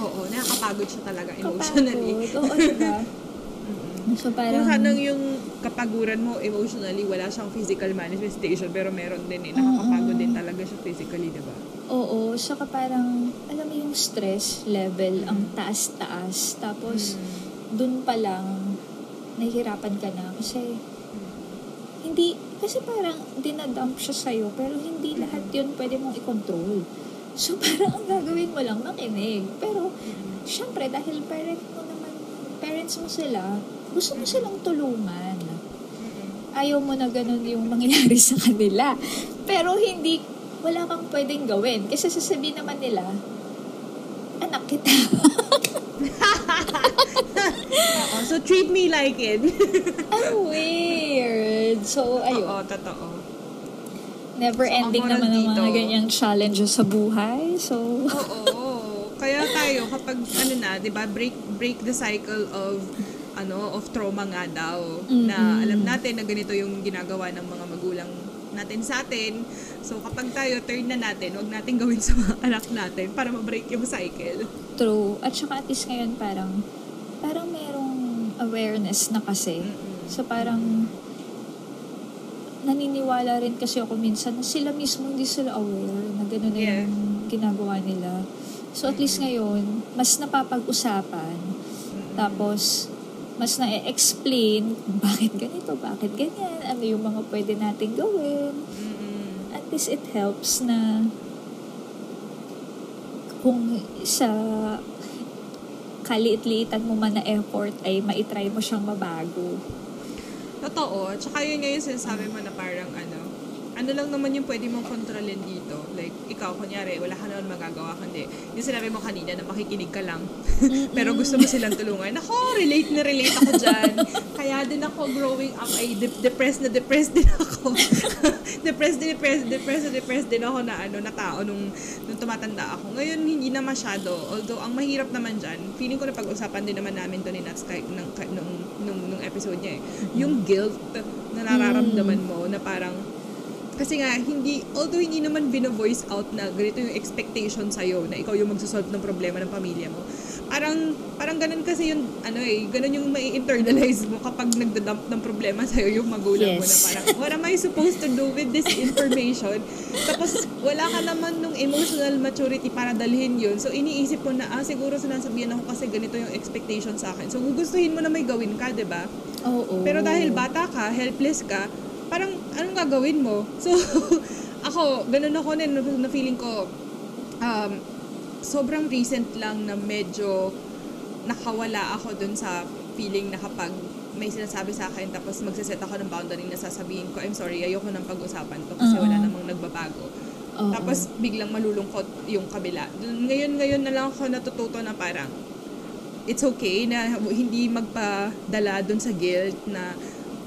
Oo, nakakapagod siya talaga emotionally. Kapagod. Oo, diba? So, parang... Kung sanang yung kapaguran mo emotionally, wala siyang physical manifestation, pero meron din eh. Nakakapagod din talaga siya physically, di ba? Oo, saka parang, alam mo yung stress level, ang taas-taas. Tapos, dun pa lang, nahihirapan ka na. Kasi, hindi, kasi parang dinadump siya sa'yo, pero hindi lahat yun pwede mong i-control. So, parang ang gagawin mo lang, makinig. Pero, syempre, dahil parent mo naman, parents mo sila, gusto mo silang tulungan. Ayaw mo na ganun yung mangyayari sa kanila. Pero hindi, wala kang pwedeng gawin. Kasi sasabihin naman nila, anak kita. So treat me like it. Ang weird. So, ayun. Oo, totoo. Never So, ending naman ang mga ganyang challenges sa buhay. So, Oo. Kaya tayo, kapag ano na, di ba, break, break the cycle of ano of trauma nga daw na Mm-mm. alam natin na ganito yung ginagawa ng mga magulang natin sa atin. So kapag tayo turn na natin, wag natin gawin sa mga anak natin para ma-break yung cycle. true. At saka at least ngayon parang, parang merong awareness na kasi. So, parang, naniniwala rin kasi ako minsan na sila mismo hindi sila aware na gano'n na Yeah. yung ginagawa nila. So, at least ngayon, mas napapag-usapan. Tapos, mas na-explain bakit ganito, bakit ganyan, ano yung mga pwede nating gawin. At least it helps na kung sa kaliit-liitan mo man na effort ay maitry mo siyang mabago. Totoo. Tsaka yun nga yung sinasabi mo na parang ano, ano lang naman yung pwede mong kontrolin dito. Like, ikaw, kunyari, wala ka naman magagawa, kundi yung sinabi mo kanina na makikinig ka lang. Pero gusto mo silang tulungan. Ako, relate na relate ako dyan. Kaya din ako growing up ay de- depressed na depressed din ako. depressed depressed, depressed depressed din ako na ano na tao nung, nung tumatanda ako. Ngayon, hindi na masyado. Although, ang mahirap naman dyan, feeling ko na pag-usapan din naman namin to ni Nats nung, nung episode niya eh. Yung guilt na nararamdaman mo na parang kasi nga, hindi, although hindi naman bino-voice out na ganito yung expectation sa'yo na ikaw yung magsosolve ng problema ng pamilya mo. Parang, parang ganun kasi yung, ano eh, ganun yung mai internalize mo kapag nagdadump ng problema sa'yo yung magulang mo na Yes. parang, what am I supposed to do with this information? Tapos, wala ka naman nung emotional maturity para dalhin yun. So, iniisip mo na, ah, siguro sinasabihan ako kasi ganito yung expectation sa akin. So, gugustuhin mo na may gawin ka, 'di ba? Oo. Pero dahil bata ka, helpless ka, parang anong gagawin mo? So, ako, ganun ako din, na feeling ko, um, sobrang recent lang na medyo nakawala ako dun sa feeling na kapag may sinasabi sa akin tapos magsiset ako ng boundary na sasabihin ko, I'm sorry, ayoko nang pag-usapan to kasi Oo. wala namang nagbabago. Oo. Tapos biglang malulungkot yung kabila. Ngayon, ngayon na lang ako natututo na parang it's okay na hindi magpadala dun sa guilt na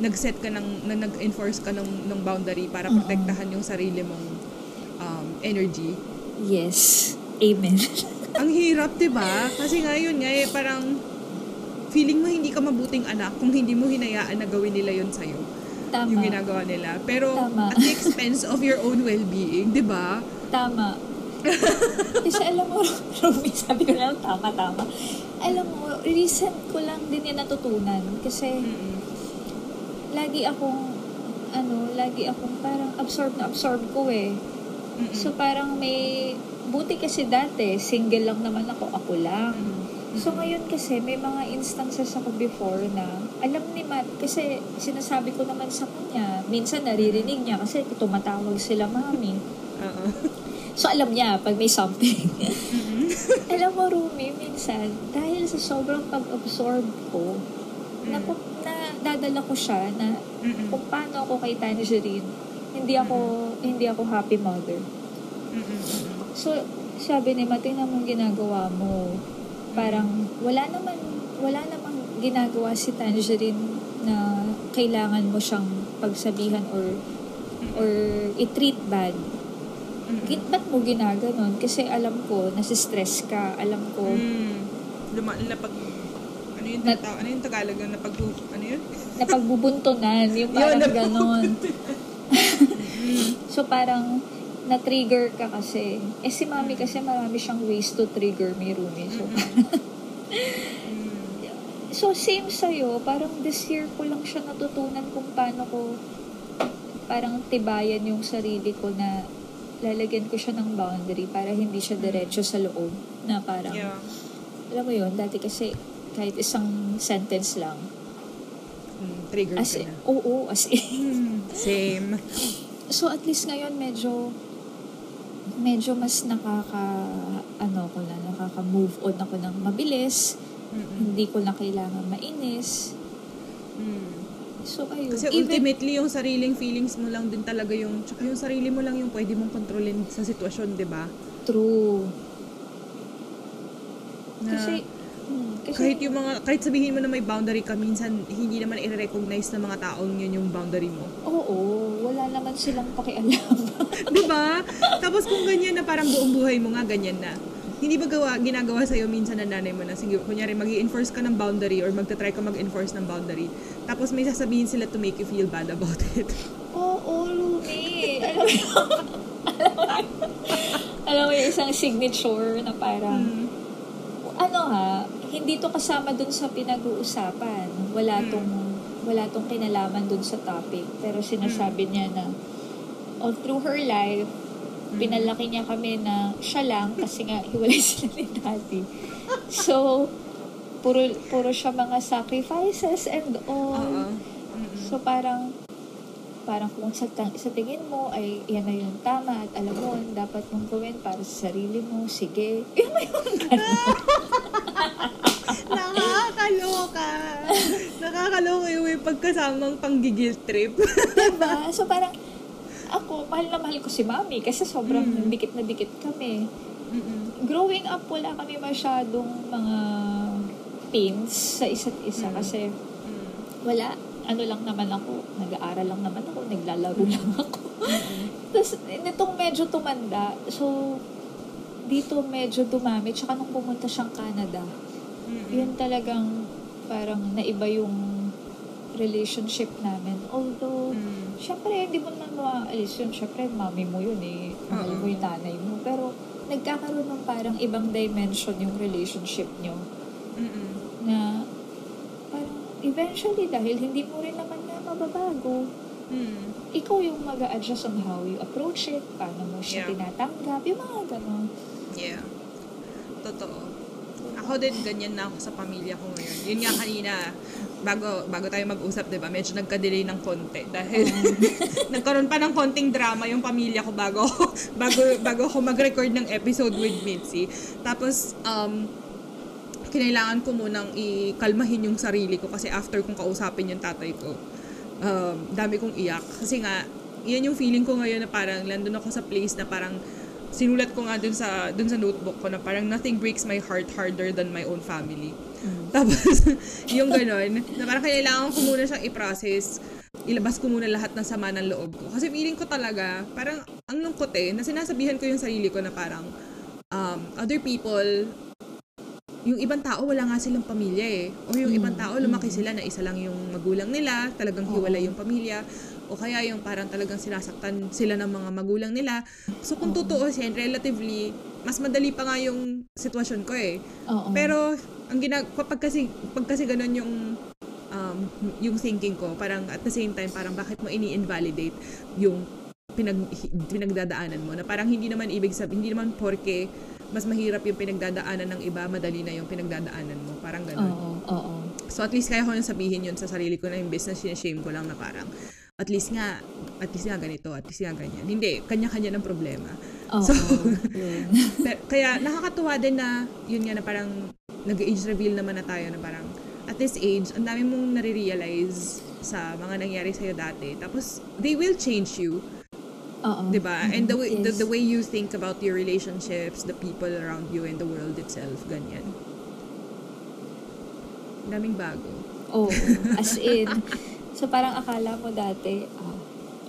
nag-set ka ng, na nag-enforce ka ng, ng boundary para protektahan yung sarili mong um, energy. Yes. Amen. ang hirap, 'di ba? Kasi ngayon nga eh, parang feeling mo hindi ka mabuting anak kung hindi mo hinayaan na gawin nila yon sa'yo. Tama. Yung ginagawa nila. Pero Tama. at the expense of your own well-being, 'di ba? Tama. Kasi alam mo, Rumi, sabi ko lang, tama, tama. Alam mo, recent ko lang din yan natutunan. Kasi Mm-mm. lagi akong, ano, lagi akong parang absorb na absorb ko eh. Mm-mm. So parang may, buti kasi dati, single lang naman ako, ako lang. Mm-mm. So ngayon kasi may mga instances ako before na alam ni Matt kasi sinasabi ko naman sa kanya, minsan naririnig niya kasi tumatawag sila mami. Oo. So alam niya pag may something. Mm-mm. alam mo Rumi, minsan dahil sa sobrang pag-absorb ko, na, na dadala ko siya na Mm-mm. kung paano ako kay Tangerine, hindi ako hindi ako happy mother. So, sabi ni Matt, tingnan mo ang ginagawa mo. Parang, wala naman, wala namang ginagawa si Tangerine na kailangan mo siyang pagsabihan or or i-treat bad. Git, ba't mo ginaganon? Kasi alam ko, nasi-stress ka. Alam ko, Mm. Luma, napag, ano yung, Na- ano yung Tagalog napag, ano yun? na pagbubuntunan, yung parang Yun, ganon. Mm. So, parang, na-trigger ka kasi. Eh, si mami kasi marami siyang ways to trigger me, Rumi. So, Mm. So, same sa'yo, parang this year ko lang siya natutunan kung paano ko parang tibayan yung sarili ko na lalagyan ko siya ng boundary para hindi siya diretso sa loob na parang, Yeah. alam mo yun, dati kasi kahit isang sentence lang, Mm, trigger as ka na. oo, as in. Mm, Same. So, at least ngayon, medyo, medyo mas nakaka, ano ko na, nakaka-move on ako ng mabilis. Mm-mm. Hindi ko na kailangan mainis. Mm. So, ayun. Kasi Even- ultimately, yung sariling feelings mo lang din talaga yung, tsaka yung sarili mo lang yung pwede mong kontrolin sa sitwasyon, di ba? True. Na Kasi, hmm, kasi, kahit yung mga, kahit sabihin mo na may boundary ka, minsan hindi naman i-recognize ng mga taong yun yung boundary mo. oo, wala naman silang pakialam. di ba? Tapos kung ganyan na parang buong buhay mo nga, ganyan na. Hindi ba gawa, ginagawa sa'yo minsan ng nanay mo na, sige, kunyari, mag enforce ka ng boundary or magta-try ka mag-enforce ng boundary. Tapos may sasabihin sila to make you feel bad about it. oo, Lumi. Alam mo, alam mo, yung isang signature na parang, Mm. ano ha, hindi to kasama dun sa pinag-uusapan. Wala Mm. tong, wala tong kinalaman dun sa topic. Pero sinasabi niya na, all through her life, Mm. pinalaki niya kami na siya lang kasi nga hiwalay sila ni daddy. So, puro, puro siya mga sacrifices and all. So, parang, parang kung sa, sa tingin mo ay yan na yung tama at alam mo, dapat mong gawin para sa sarili mo, sige. Yun na yung ganun. Nakakaloka. Nakakaloka yung may pagkasamang panggigil trip. diba? So, parang, ako, mahal na mahal ko si mami kasi sobrang Mm. dikit na dikit kami. Mm-mm. Growing up, wala kami masyadong mga pains sa isa't isa Mm. kasi Mm. wala, ano lang naman ako, nag-aaral lang naman ako, naglalaro lang ako. Mm-mm. Tapos, nitong medyo tumanda, so, dito medyo dumami, tsaka nung pumunta siyang Canada, Mm-mm. yun talagang parang naiba yung relationship namin. Although, Mm. syempre, hindi mo naman maaalis yun. Syempre, mami mo yun eh. Mahal mo yung nanay mo. Pero, nagkakaroon ng parang ibang dimension yung relationship nyo Mm-mm. na parang eventually dahil hindi mo rin naman na mababago Mm. ikaw yung mag adjust on how you approach it, paano mo siya Yeah. tinatanggap, yung mga ganon. Yeah. Totoo. Ako din, ganyan na ako sa pamilya ko ngayon. Yun nga kanina, bago, bago tayo mag-usap, di ba, medyo nagka-delay ng konti. Dahil nagkaroon pa ng konting drama yung pamilya ko bago, bago, bago ako mag-record ng episode with Mitzi. Tapos, um, kinailangan ko munang ikalmahin yung sarili ko kasi after kong kausapin yung tatay ko, um, dami kong iyak. Kasi nga, yan yung feeling ko ngayon na parang landon ako sa place na parang sinulat ko nga dun sa, dun sa notebook ko na parang nothing breaks my heart harder than my own family. Tapos, yung ganon, na parang kailangan ko muna siyang i-process, ilabas ko muna lahat ng sama ng loob ko. Kasi feeling ko talaga, parang ang lungkot eh, na sinasabihan ko yung sarili ko na parang, um, other people, yung ibang tao wala nga silang pamilya eh. O yung ibang tao lumaki sila na isa lang yung magulang nila, talagang hiwalay yung pamilya. O kaya yung parang talagang sinasaktan sila ng mga magulang nila. So kung tutuusin, relatively, mas madali pa nga yung sitwasyon ko eh. Oo. Pero ang ginag kapag kasi pag kasi ganun yung um, yung thinking ko, parang at the same time parang bakit mo ini-invalidate yung pinag pinagdadaanan mo na parang hindi naman ibig sabihin hindi naman porke mas mahirap yung pinagdadaanan ng iba, madali na yung pinagdadaanan mo. Parang ganun. Oo, oo. So at least kaya ko nang sabihin yun sa sarili ko na yung business, sinashame ko lang na parang at least nga, at least nga ganito, at least nga ganyan. Hindi, kanya-kanya ng problema. Oo, So, yun. Pero, kaya nakakatuwa din na yun nga na parang nag-age reveal naman na tayo na parang at this age, ang dami mong nare-realize sa mga nangyari sa'yo dati. Tapos, they will change you, Oo. 'di ba? And the way the, Yes. the way you think about your relationships, the people around you and the world itself, ganyan. Daming bago. Oo, as in. So parang akala mo dati, ah,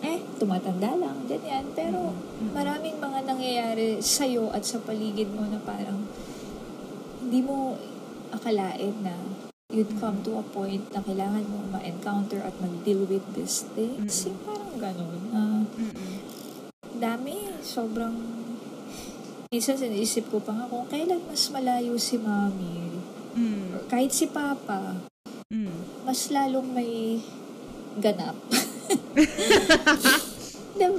eh, tumatanda lang, ganyan. Pero maraming mga nangyayari sa'yo at sa paligid mo na parang hindi mo akalain na you'd come to a point na kailangan mo ma-encounter at mag-deal with these things. Yung parang ganun. Mm-mm. dami, sobrang minsan sinisip ko pa nga kung kailan mas malayo si mami Mm. kahit si papa Mm. mas lalong may ganap.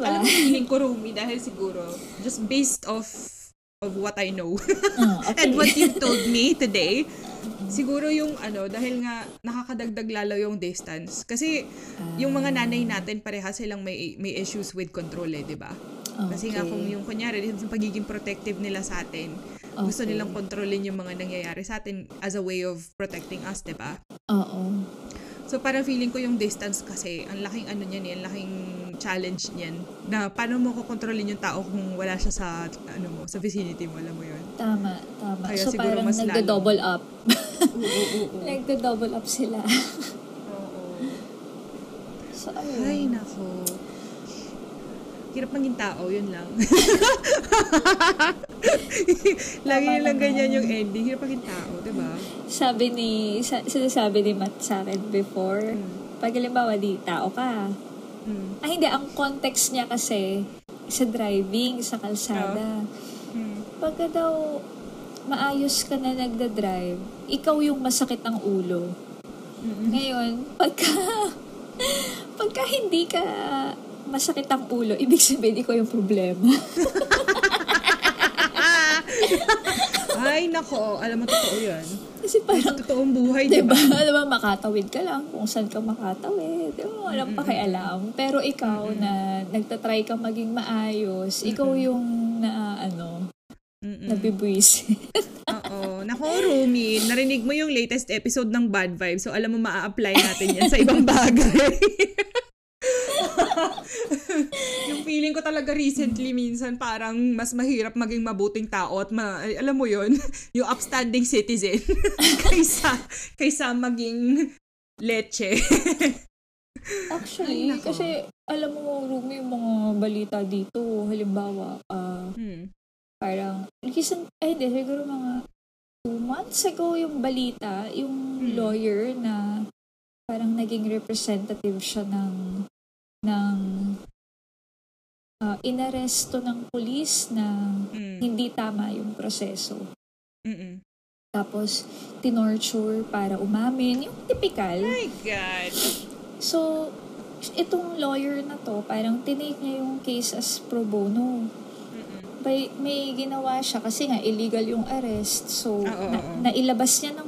diba? Alam mo, feeling ko, Rumi, dahil siguro, just based off of what I know Ah, okay. and what you've told me today, siguro yung ano, dahil nga nakakadagdag lalo yung distance. Kasi yung mga nanay natin, pareha silang may, may issues with control eh, di ba? Kasi nga Okay. kung yung kunyari, yung pagiging protective nila sa atin, gusto Okay. nilang kontrolin yung mga nangyayari sa atin as a way of protecting us, di ba? Oo. So parang feeling ko yung distance kasi, ang laking ano niyan eh, ang laking challenge niyan. Na paano mo kukontrolin yung tao kung wala siya sa, ano mo, sa vicinity mo, alam mo yun? Tama, tama. Kaya so parang mas lalo. nagda-double up. Oo, oo, oo. nagda-double up sila. Oo. so, ayun. Ay, nako. Hirap maging tao, yun lang. Lagi Tama lang ganyan yung ending. Hirap maging tao, di ba? Sabi ni, sa, sinasabi ni Matt sa akin before, Mm. pag halimbawa di tao ka, Mm. ay hindi, ang context niya kasi sa driving, sa kalsada. Mm. Pagka daw maayos ka na nagda-drive, ikaw yung masakit ang ulo. Mm-mm. Ngayon, pagka, pagka hindi ka masakit ang ulo, ibig sabihin ikaw yung problema. Ay, nako. Alam mo, totoo yan. Kasi parang, Totoong buhay, di diba, ba? diba, makatawid ka lang kung saan ka makatawid. Diba, walang pakialam. Pero ikaw na nagtatry ka maging maayos, ikaw yung na, ano, Mm-mm. nabibwis. Oo. Nako, Rumi, narinig mo yung latest episode ng Bad Vibes. So, alam mo, maa-apply natin yan sa ibang bagay. yung feeling ko talaga recently minsan parang mas mahirap maging mabuting tao at ma- ay, alam mo yon yung upstanding citizen kaysa kaysa maging leche. Actually, Ay, nako. kasi alam mo, Rumi, yung mga balita dito, halimbawa, ah, hmm. parang, recent, eh, hindi, siguro mga two months ago yung balita, yung Hmm. lawyer na parang naging representative siya ng, ng, ah, inaresto ng pulis na Mm. hindi tama yung proseso. Mm-mm. Tapos, tinorture para umamin. Yung typical. My God. So, itong lawyer na to, parang tinake niya yung case as pro bono. Mm-mm. May, may ginawa siya kasi nga illegal yung arrest. So, Ah, na, nailabas niya ng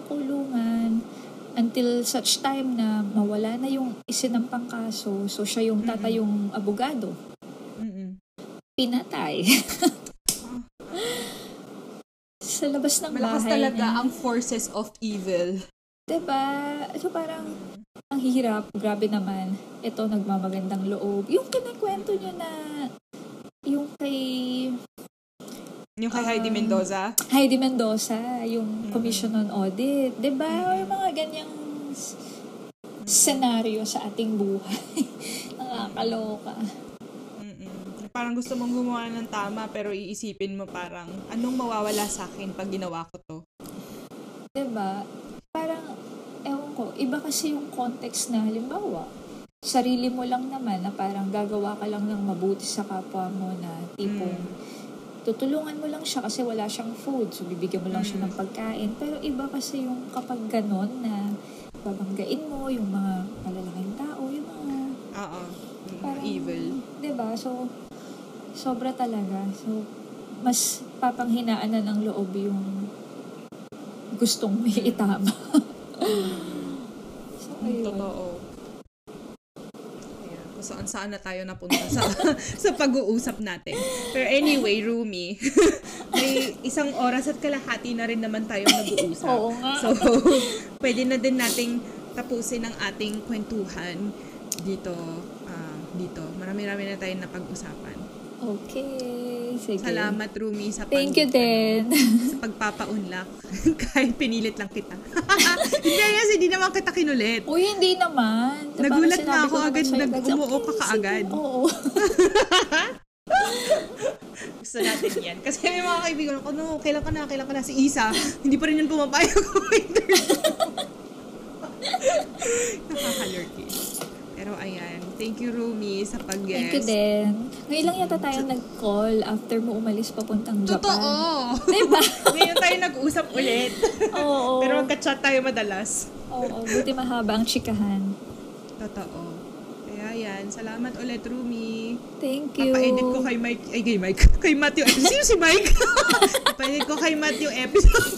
until such time na mawala na yung isinampang kaso. So, siya yung tatayong abogado. Mm-mm. Pinatay. Sa labas ng Malakas bahay talaga niya. ang forces of evil. Diba? So, parang ang hirap. Grabe naman. Ito, nagmamagandang loob. Yung kinikwento niyo na yung kay Yung kay Heidi Um, Mendoza. Heidi Mendoza, yung Commission on Audit. 'Di ba? Yung mga ganyang senaryo sa ating buhay. Nakakaloka. Mm-mm. parang gusto mong gumawa ng tama pero iisipin mo parang anong mawawala sa akin pag ginawa ko to. ba? Parang ewan ko, iba kasi yung context na halimbawa, sarili mo lang naman na parang gagawa ka lang ng mabuti sa kapwa mo na tipong Mm. Tutulungan mo lang siya kasi wala siyang food. So, bibigyan mo lang siya Mm. ng pagkain. Pero iba kasi yung kapag ganon na babanggain mo yung mga malalaking tao, yung mga Oo. Mm, parang evil. ba? So sobra talaga. So mas papanghinaan na ng loob yung gustong may itama. so Mm, ayun. Totoo. Saan saan na tayo napunta sa sa pag-uusap natin. Pero anyway, Rumi, may isang oras at kalahati na rin naman tayong nag-uusap. Oo nga. So, pwede na din nating tapusin ang ating kwentuhan dito. ah, dito. Marami-rami na tayong napag-usapan. Okay. Sige. Salamat, Rumi, sa pag- Thank you din. sa pagpapaunlak. Kahit pinilit lang kita. Hindi kasi hindi naman kita kinulit. Uy, hindi naman. Parang Nagulat nga ko ako agad, nag-umuo ka kaagad. Oo. Gusto natin yan. Kasi may mga kaibigan ko, no, kailan ka na, kailan ka na. Si Isa, hindi pa rin yan pumapayag ko interview. Nakakalurky. Pero ayan, thank you Rumi sa pag-guest. Thank you din. Ngayon lang yata tayo nag-call after mo umalis papuntang Japan. Totoo! Diba? Ngayon tayo nag-usap ulit. Oo. Pero magka-chat tayo madalas. Oo, buti mahaba ang chikahan. Totoo. Kaya yan, salamat ulit Rumi. Thank you. Papa-edit ko kay Mike, ay kay Mike, kay Matthew episode. Sino si Mike? Papa-edit ko kay Matthew episode.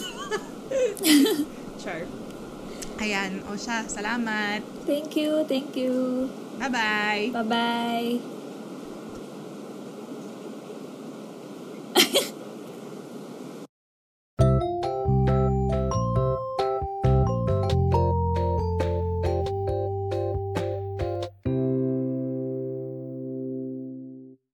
Char. Ayan, o siya, salamat. Thank you, thank you. Bye bye. Bye bye.